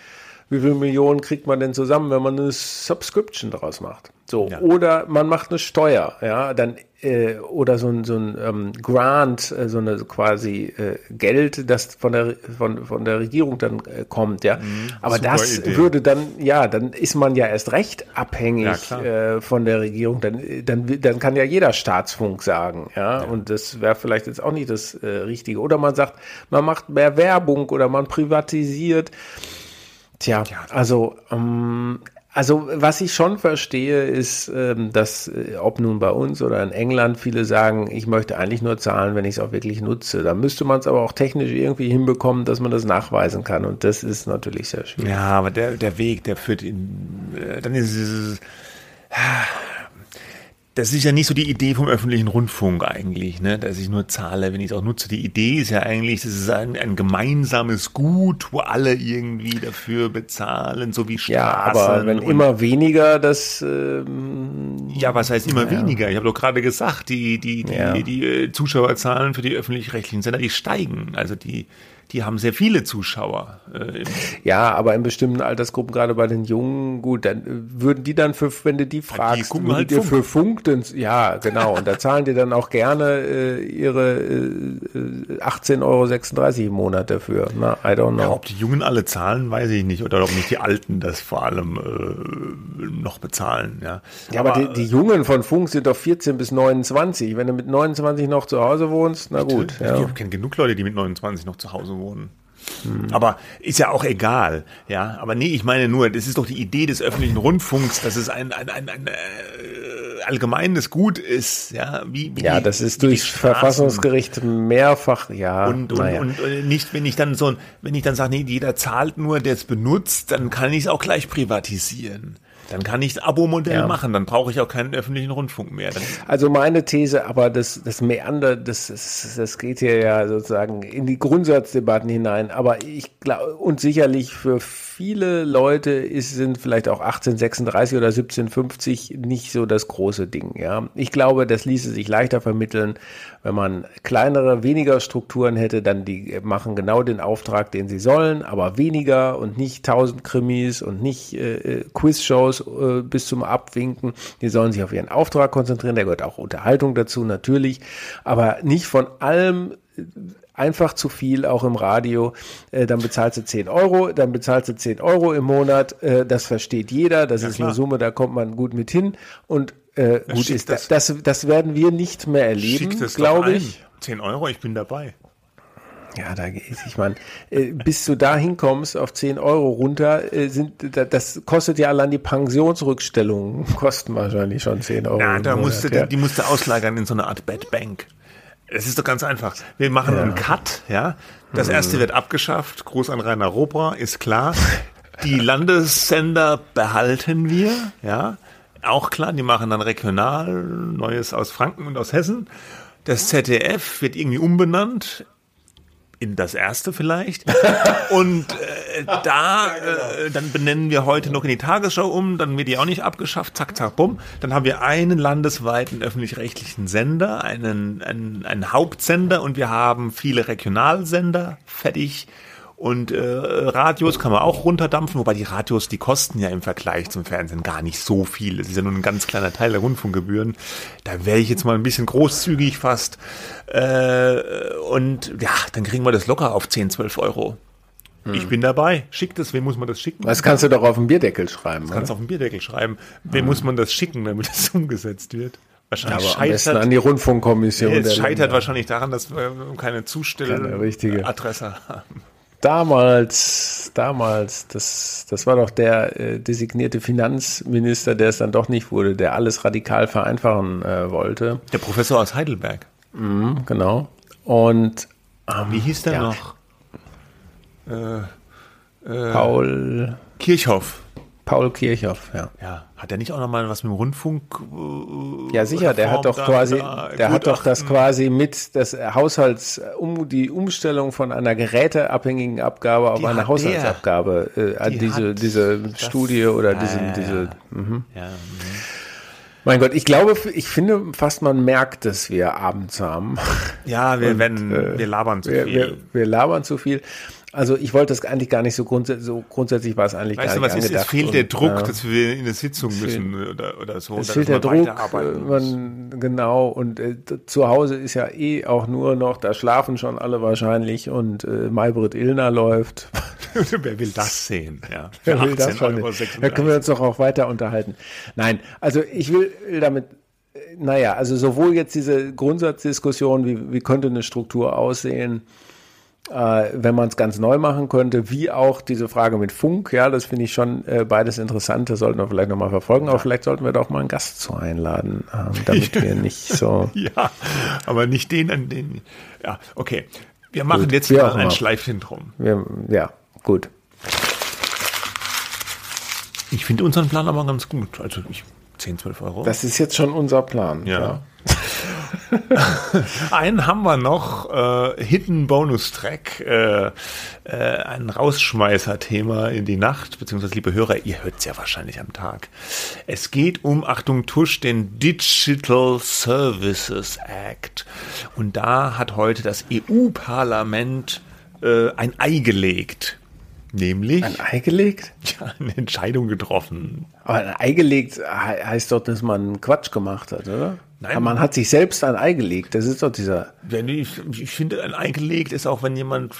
Wie viele Millionen kriegt man denn zusammen, wenn man eine Subscription daraus macht? So, Ja. oder man macht eine Steuer, ja, dann äh, oder so ein, so ein ähm, Grant, äh, so eine quasi äh, Geld, das von der von, von der Regierung dann äh, kommt, ja. Aber super das Idee. würde dann, ja, dann ist man ja erst recht abhängig Ja, äh, von der Regierung. Dann, dann, dann kann ja jeder Staatsfunk sagen, ja. Und das wäre vielleicht jetzt auch nicht das äh, Richtige. Oder man sagt, man macht mehr Werbung oder man privatisiert. Tja, also, ähm, also was ich schon verstehe, ist, ähm, dass äh, ob nun bei uns oder in England viele sagen, ich möchte eigentlich nur zahlen, wenn ich es auch wirklich nutze. Da müsste man es aber auch technisch irgendwie hinbekommen, dass man das nachweisen kann. Und das ist natürlich sehr schwierig. Ja, aber der, der Weg, der führt in, äh, dann ist es, das ist ja nicht so die Idee vom öffentlichen Rundfunk eigentlich, ne, dass ich nur zahle, wenn ich es auch nutze. Die Idee ist ja eigentlich, das ist ein, ein gemeinsames Gut, wo alle irgendwie dafür bezahlen, so wie Straßen. Ja, aber wenn immer weniger, das ähm, Ja, was heißt immer weniger? Ich habe doch gerade gesagt, die, die, die, Ja. die, äh, Zuschauerzahlen für die öffentlich-rechtlichen Sender, die steigen. Also die, die haben sehr viele Zuschauer. Äh, ja, aber in bestimmten Altersgruppen, gerade bei den Jungen, gut, dann äh, würden die dann für, wenn du die fragst, würdet halt Funk. für Funk denn, ja, genau, und da zahlen die dann auch gerne äh, ihre äh, 18,36 Euro im Monat dafür. Na, I don't Ja, know. ob die Jungen alle zahlen, weiß ich nicht. Oder ob nicht die Alten das vor allem äh, noch bezahlen. Ja, Ja, aber, die, die Jungen von Funk sind doch 14 bis 29. Wenn du mit 29 noch zu Hause wohnst, na gut. Ich Ja. kenne genug Leute, die mit 29 noch zu Hause wohnen. Aber ist ja auch egal, ja. Aber nee, ich meine nur, das ist doch die Idee des öffentlichen Rundfunks, dass es ein, ein, ein, ein äh, allgemeines Gut ist, ja. Wie, wie Ja, das ist wie die durch Straßen. Verfassungsgericht mehrfach, ja. Und, und, naja. und, und nicht, wenn ich dann so, ein- wenn ich dann sage, nee, jeder zahlt nur, der es benutzt, dann kann ich es auch gleich privatisieren. Dann kann ich das Abo-Modell Ja. machen, dann brauche ich auch keinen öffentlichen Rundfunk mehr. Also meine These, aber das, das Meander, das, das, das geht hier ja sozusagen in die Grundsatzdebatten hinein. Aber ich glaube, und sicherlich für viele Leute ist, sind vielleicht auch 1836 oder 1750 nicht so das große Ding. Ja, ich glaube, das ließe sich leichter vermitteln, wenn man kleinere, weniger Strukturen hätte, dann die machen genau den Auftrag, den sie sollen, aber weniger und nicht tausend Krimis und nicht äh, äh, Quizshows äh, bis zum Abwinken. Die sollen sich auf ihren Auftrag konzentrieren. Da gehört auch Unterhaltung dazu natürlich, aber nicht von allem äh, einfach zu viel, auch im Radio. Äh, dann bezahlst du 10 Euro, dann bezahlst du 10 Euro im Monat. Äh, das versteht jeder. Das ist klar. eine Summe, da kommt man gut mit hin. Und äh, gut ist das. das. das. Werden wir nicht mehr erleben, glaube ein. ich. 10 Euro, ich bin dabei. Ja, da geht ich meine, äh, bis du da hinkommst auf 10 Euro runter, äh, sind da- das kostet ja allein die Pensionsrückstellungen, kosten wahrscheinlich schon 10 Euro. Im da musste, ja. die, die musste auslagern in so eine Art Bad Bank. Es ist doch ganz einfach. Wir machen einen Cut, ja. Das Mhm. erste wird abgeschafft. Gruß an Rainer Robra, ist klar. Die Landessender behalten wir, ja. Auch klar, die machen dann regional, Neues aus Franken und aus Hessen. Das ZDF wird irgendwie umbenannt in das erste vielleicht. Und äh, da, äh, dann benennen wir heute noch in die Tagesschau um, dann wird die auch nicht abgeschafft, zack, zack, bumm. Dann haben wir einen landesweiten öffentlich-rechtlichen Sender, einen, einen, einen Hauptsender und wir haben viele Regionalsender fertig. Und äh, Radios kann man auch runterdampfen, wobei die Radios, die kosten ja im Vergleich zum Fernsehen gar nicht so viel. Das ist ja nur ein ganz kleiner Teil der Rundfunkgebühren. Da wäre ich jetzt mal ein bisschen großzügig fast. Äh, und ja, dann kriegen wir das locker auf 10, 12 Euro. Ich bin dabei. Schickt es, wem muss man das schicken? Das kannst du doch auf den Bierdeckel schreiben. kannst du auf den Bierdeckel schreiben. Wem muss man das schicken, damit das umgesetzt wird? Wahrscheinlich besten scheitert, an die Rundfunkkommission. es scheitert Länder. wahrscheinlich daran, dass wir keine. Zustelladresse haben. Damals, damals, das, das war doch der äh, designierte Finanzminister, der es dann doch nicht wurde, der alles radikal vereinfachen äh, wollte. Der Professor aus Heidelberg. Mhm, genau. Und ähm, Wie hieß der Ja. noch? Paul, Kirchhoff. Paul Kirchhoff, ja. Ja, hat er nicht auch noch mal was mit dem Rundfunk? äh, Ja, sicher, der hat doch quasi, der hat doch das quasi mit das Haushalts, um die Umstellung von einer geräteabhängigen Abgabe auf Die eine Haushaltsabgabe, äh, Die diese, diese das- Studie oder Ja, diese, ja, diese, Ja, mein Gott, ich glaube, ich finde fast, man merkt, dass wir abends haben. ja wir, Und, werden, äh, wir labern zu wir, viel. wir, wir labern zu viel. Also ich wollte das eigentlich gar nicht so grundsätzlich, so grundsätzlich war es eigentlich Weißt gar du, nicht was ist? Es angedacht. fehlt der Druck, ja. dass wir in eine Sitzung müssen oder, oder so. Es fehlt der Druck, äh, man, genau, und äh, zu Hause ist ja eh auch nur noch, da schlafen schon alle wahrscheinlich und äh, Maybrit Illner läuft. Wer will das sehen? Ja. Wer will das schon? 18,36 Da können wir uns doch auch weiter unterhalten. Nein, also ich will damit, äh, naja, also sowohl jetzt diese Grundsatzdiskussion, wie, wie könnte eine Struktur aussehen, äh, wenn man es ganz neu machen könnte, wie auch diese Frage mit Funk, ja, das finde ich schon äh, beides interessant, das sollten wir vielleicht nochmal verfolgen, aber vielleicht sollten wir doch mal einen Gast zu einladen, ähm, damit wir nicht so. Ja, aber nicht den an den. Ja, okay. Wir machen Gut, jetzt wie mal ein. Schleifchen drum. Wir, ja, gut. Ich finde unseren Plan aber ganz gut. Also ich, 10, 12 Euro. Das ist jetzt schon unser Plan. Ja. Einen haben wir noch, äh, Hidden Bonus Track, äh, äh, ein Rausschmeißer-Thema in die Nacht, beziehungsweise liebe Hörer, ihr hört es ja wahrscheinlich am Tag. Es geht um, Achtung Tusch, den Digital Services Act. Und da hat heute das EU-Parlament äh, ein Ei gelegt. Nämlich Ein Ei gelegt? ja, eine Entscheidung getroffen. Aber ein Ei gelegt he- heißt doch, dass man Quatsch gemacht hat, oder? Nein. Aber man hat sich selbst ein Ei gelegt. Das ist doch dieser. Wenn ich, ich finde, ein Ei gelegt ist auch, wenn jemand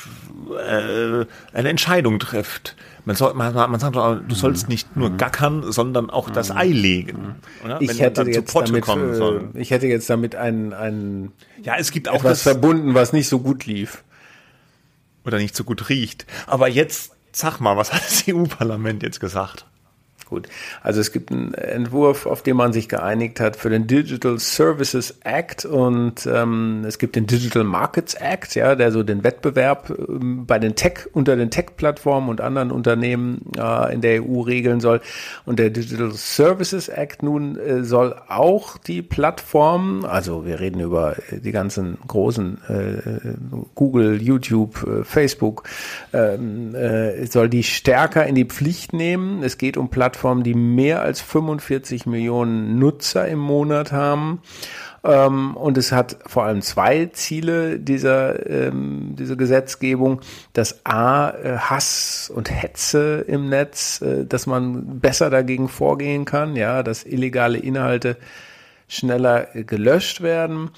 äh, eine Entscheidung trifft. Man, soll, man, man sagt, doch, du sollst nicht nur gackern, sondern auch das Ei legen. Oder? Ich Wenn hätte jetzt Potte damit, kommen soll. äh, ich hätte jetzt damit ein, ein Ja, es gibt auch etwas das, verbunden, was nicht so gut lief. oder nicht so gut riecht. Aber jetzt, sag mal, was hat das EU-Parlament jetzt gesagt? Gut. Also es gibt einen Entwurf, auf den man sich geeinigt hat für den Digital Services Act und ähm, es gibt den Digital Markets Act, ja, der so den Wettbewerb ähm, bei den Tech unter den Tech-Plattformen und anderen Unternehmen äh, in der EU regeln soll. Und der Digital Services Act nun äh, soll auch die Plattformen, also wir reden über äh, die ganzen großen äh, Google, YouTube, äh, Facebook, ähm, äh, soll die stärker in die Pflicht nehmen. Es geht um Plattformen, die mehr als 45 Millionen Nutzer im Monat haben. Ähm, und es hat vor allem zwei Ziele dieser, ähm, diese Gesetzgebung. Das A, äh, Hass und Hetze im Netz, äh, dass man besser dagegen vorgehen kann, ja, dass illegale Inhalte schneller äh, gelöscht werden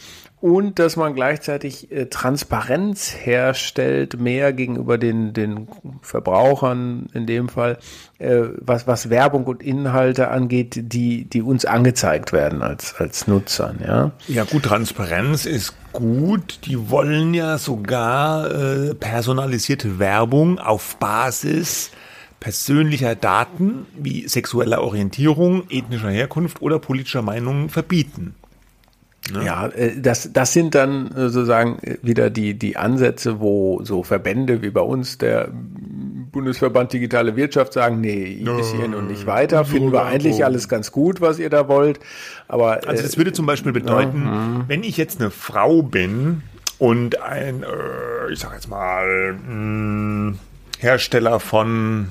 und dass man gleichzeitig äh, Transparenz herstellt, mehr gegenüber den, den Verbrauchern in dem Fall, äh, was, was Werbung und Inhalte angeht, die, die uns angezeigt werden als, als Nutzern, ja. Ja gut, Transparenz ist gut. Die wollen ja sogar äh, personalisierte Werbung auf Basis persönlicher Daten wie sexueller Orientierung, ethnischer Herkunft oder politischer Meinung verbieten. Ja, äh, das, das sind dann äh, sozusagen äh, wieder die, die Ansätze, wo so Verbände wie bei uns der Bundesverband Digitale Wirtschaft sagen, nee, bis hierhin und nicht weiter, finden wir eigentlich alles ganz gut, was ihr da wollt. Aber Also das würde zum Beispiel bedeuten, wenn ich jetzt eine Frau bin und ein, ich sag jetzt mal, mh, Hersteller von,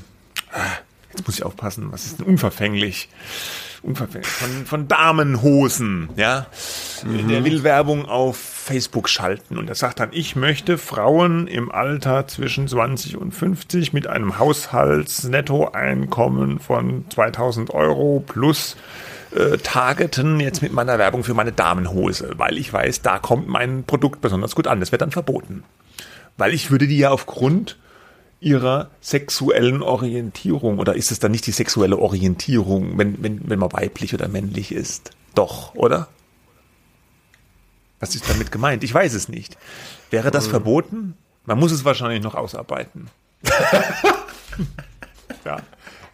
jetzt muss ich aufpassen, was ist denn unverfänglich? Von, von Damenhosen, ja. Der will Werbung auf Facebook schalten und er sagt dann, ich möchte Frauen im Alter zwischen 20 und 50 mit einem Haushaltsnettoeinkommen von 2000 Euro plus äh, targeten jetzt mit meiner Werbung für meine Damenhose, weil ich weiß, da kommt mein Produkt besonders gut an. Das wird dann verboten. Weil ich würde die ja aufgrund ihrer sexuellen Orientierung, oder ist es dann nicht die sexuelle Orientierung, wenn, wenn, wenn man weiblich oder männlich ist? Doch, oder? Was ist damit gemeint? Ich weiß es nicht. Wäre das verboten? Man muss es wahrscheinlich noch ausarbeiten. ja.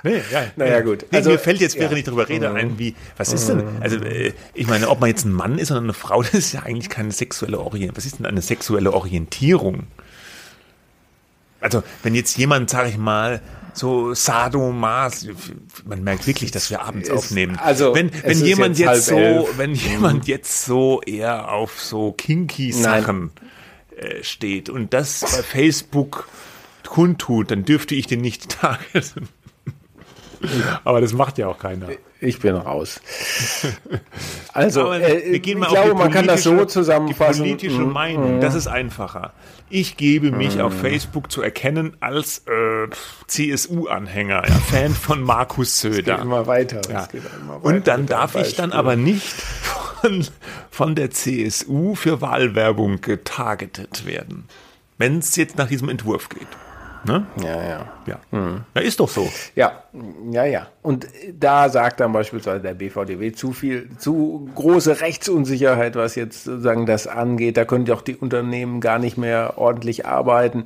Nee, ja, Naja, gut. Nee, Also, mir fällt jetzt, während ja. ich darüber rede, ein, wie, was ist denn, also, äh, ich meine, ob man jetzt ein Mann ist oder eine Frau, das ist ja eigentlich keine sexuelle Orientierung. Was ist denn eine sexuelle Orientierung? Also, wenn jetzt jemand, sag ich mal, so Sadomas, man merkt wirklich, dass wir abends Es- aufnehmen. also, wenn, wenn ist jemand jetzt jetzt, so, elf. wenn jemand jetzt so eher auf so kinky Sachen äh, steht und das bei Facebook kundtut, dann dürfte ich den nicht targeten. Aber das macht ja auch keiner. Ich bin raus. Also, äh, wir gehen mal ich glaube, man kann das so zusammenfassen. Die politische Mhm. Meinung, das ist einfacher. Ich gebe mich auf Facebook zu erkennen als äh, CSU-Anhänger, ja, Fan von Markus Geht Söder. immer weiter. Ja. Es geht immer weiter Und dann darf ich dann aber nicht von, von der CSU für Wahlwerbung getargetet werden. Wenn es jetzt nach diesem Entwurf geht. Ne? Ja, ja. Ja. ja, ist doch so. Ja, ja, ja. Und da sagt dann beispielsweise der BVDW zu viel, zu große Rechtsunsicherheit, was jetzt sozusagen das angeht. Da können doch die Unternehmen gar nicht mehr ordentlich arbeiten.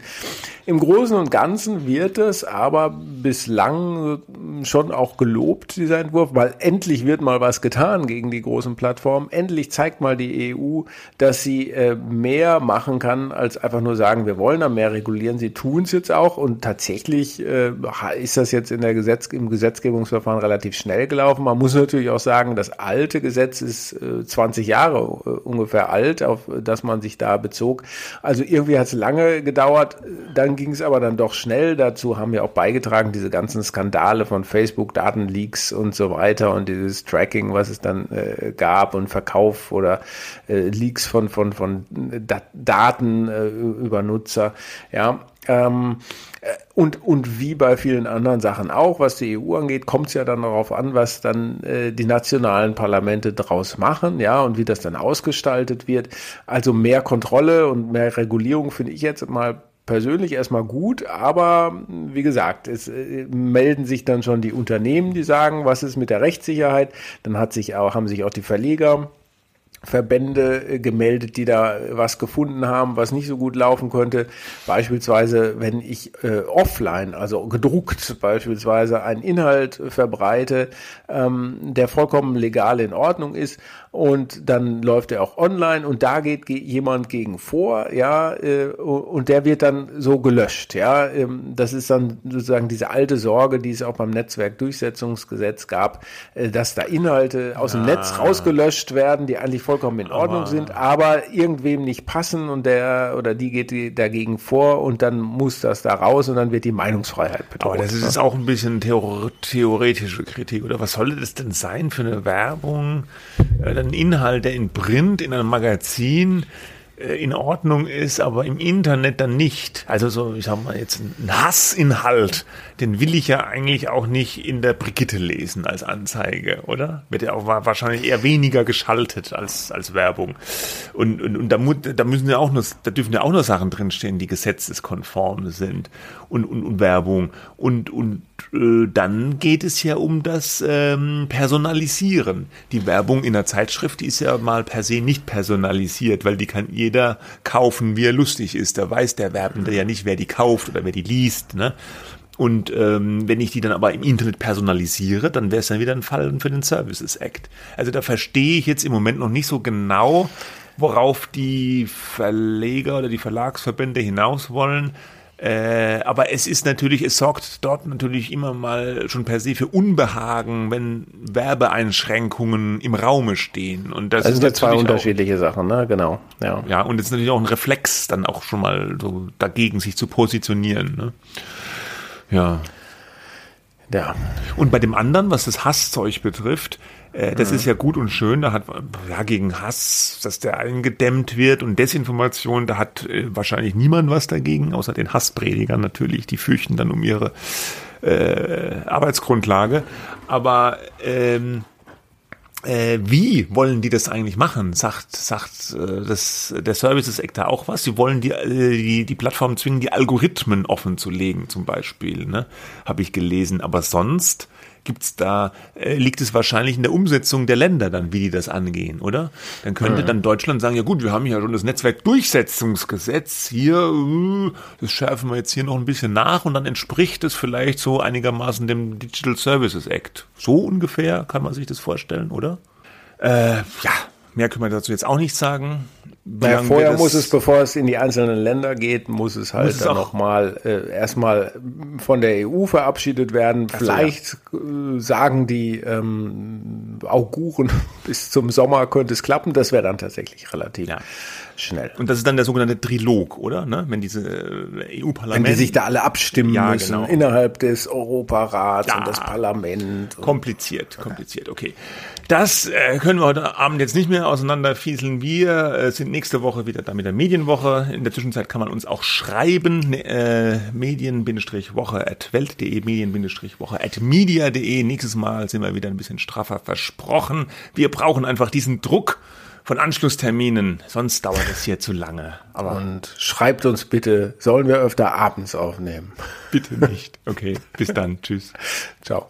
Im Großen und Ganzen wird es aber bislang schon auch gelobt, dieser Entwurf, weil endlich wird mal was getan gegen die großen Plattformen. Endlich zeigt mal die EU, dass sie äh, mehr machen kann, als einfach nur sagen, wir wollen da mehr regulieren. Sie tun es jetzt auch und tatsächlich äh, ist das jetzt in der Gesetz im Gesetzgebungsverfahren relativ schnell gelaufen. Man muss natürlich auch sagen, das alte Gesetz ist äh, 20 Jahre äh, ungefähr alt, auf das man sich da bezog. Also irgendwie hat es lange gedauert, dann ging es aber dann doch schnell. Dazu haben wir auch beigetragen, diese ganzen Skandale von Facebook, Datenleaks und so weiter und dieses Tracking, was es dann äh, gab und Verkauf oder äh, Leaks von, von, von Dat Daten äh, über Nutzer. Ja, ähm, äh, und, und wie bei vielen anderen Sachen auch, was die EU angeht, kommt es ja dann darauf an, was dann äh, die nationalen Parlamente draus machen, ja, und wie das dann ausgestaltet wird. Also mehr Kontrolle und mehr Regulierung finde ich jetzt mal persönlich erstmal gut, aber wie gesagt, es äh, melden sich dann schon die Unternehmen, die sagen, was ist mit der Rechtssicherheit, dann hat sich auch, haben sich auch die Verleger Verbände äh, gemeldet, die da was gefunden haben, was nicht so gut laufen könnte. Beispielsweise, wenn ich äh, offline, also gedruckt beispielsweise, einen Inhalt verbreite, ähm, der vollkommen legal in Ordnung ist und dann läuft er auch online und da geht ge jemand gegen vor, ja, äh, und der wird dann so gelöscht, ja. Ähm, das ist dann sozusagen diese alte Sorge, die es auch beim Netzwerkdurchsetzungsgesetz gab, äh, dass da Inhalte aus dem Netz rausgelöscht werden, die eigentlich vollkommen in Ordnung sind, aber irgendwem nicht passen und der oder die geht dagegen vor und dann muss das da raus und dann wird die Meinungsfreiheit bedroht. Aber das ist auch ein bisschen theor theoretische Kritik. Oder was soll das denn sein für eine Werbung? Äh, Ein Inhalt, der in Print, in einem Magazin äh, in Ordnung ist, aber im Internet dann nicht. Also so, ich sag mal jetzt ein Hassinhalt, den will ich ja eigentlich auch nicht in der Brigitte lesen als Anzeige, oder? Wird ja auch wa- wahrscheinlich eher weniger geschaltet als, als Werbung. Und, und, und da, da müssen ja auch nur, da dürfen ja auch nur Sachen drinstehen, die gesetzeskonform sind und, und, und Werbung. Und, und äh, dann geht es ja um das ähm, Personalisieren. Die Werbung in der Zeitschrift, die ist ja mal per se nicht personalisiert, weil die kann jeder kaufen, wie er lustig ist. Da weiß der Werbende ja nicht, wer die kauft oder wer die liest. Ne? Und ähm, wenn ich die dann aber im Internet personalisiere, dann wäre es dann wieder ein Fall für den Services Act. Also da verstehe ich jetzt im Moment noch nicht so genau, worauf die Verleger oder die Verlagsverbände hinaus wollen. Äh, aber es ist natürlich, es sorgt dort natürlich immer mal schon per se für Unbehagen, wenn Werbeeinschränkungen im Raume stehen. Und das, das sind ja zwei natürlich auch- unterschiedliche Sachen, ne? Genau. Ja. ja, und es ist natürlich auch ein Reflex, dann auch schon mal so dagegen sich zu positionieren. Ne? Ja. ja. Und bei dem anderen, was das Hasszeug betrifft, äh, das ist ja gut und schön, da hat ja gegen Hass, dass der eingedämmt wird und Desinformation, da hat äh, wahrscheinlich niemand was dagegen, außer den Hasspredigern natürlich, die fürchten dann um ihre äh, Arbeitsgrundlage. Aber ähm, äh, wie wollen die das eigentlich machen? Sagt, sagt äh, das, der Services Act da auch was? Sie wollen die, äh, die, die Plattform zwingen, die Algorithmen offen zu legen, zum Beispiel, ne? Habe ich gelesen. Aber sonst gibt's da, äh, liegt es wahrscheinlich in der Umsetzung der Länder dann, wie die das angehen, oder? Dann könnte dann Deutschland sagen, ja gut, wir haben ja schon das Netzwerkdurchsetzungsgesetz hier, äh, das schärfen wir jetzt hier noch ein bisschen nach und dann entspricht es vielleicht so einigermaßen dem Digital Services Act. So ungefähr kann man sich das vorstellen, oder? Äh, ja, mehr können wir dazu jetzt auch nicht sagen. Ja, lange vorher muss es, bevor es in die einzelnen Länder geht, muss es halt Muss es dann nochmal äh, erstmal von der EU verabschiedet werden. so, Vielleicht äh, sagen die ähm, Auguren bis zum Sommer könnte es klappen. Das wäre dann tatsächlich relativ Ja. schnell. Und das ist dann der sogenannte Trilog, oder? Ne? Wenn diese äh, EU-Parlament. Wenn die sich da alle abstimmen Ja, müssen, genau. innerhalb des Europarats Ja. und das Parlament. Und Kompliziert, kompliziert, okay. Das äh, können wir heute Abend jetzt nicht mehr auseinanderfieseln. Wir äh, sind nächste Woche wieder da mit der Medienwoche. In der Zwischenzeit kann man uns auch schreiben, ne, äh, medien-woche at welt.de, medien-woche at media.de. Nächstes Mal sind wir wieder ein bisschen straffer versprochen. Wir brauchen einfach diesen Druck von Anschlussterminen, sonst dauert es hier zu lange. Aber und schreibt uns bitte, sollen wir öfter abends aufnehmen? bitte nicht. Okay, bis dann. Tschüss. Ciao.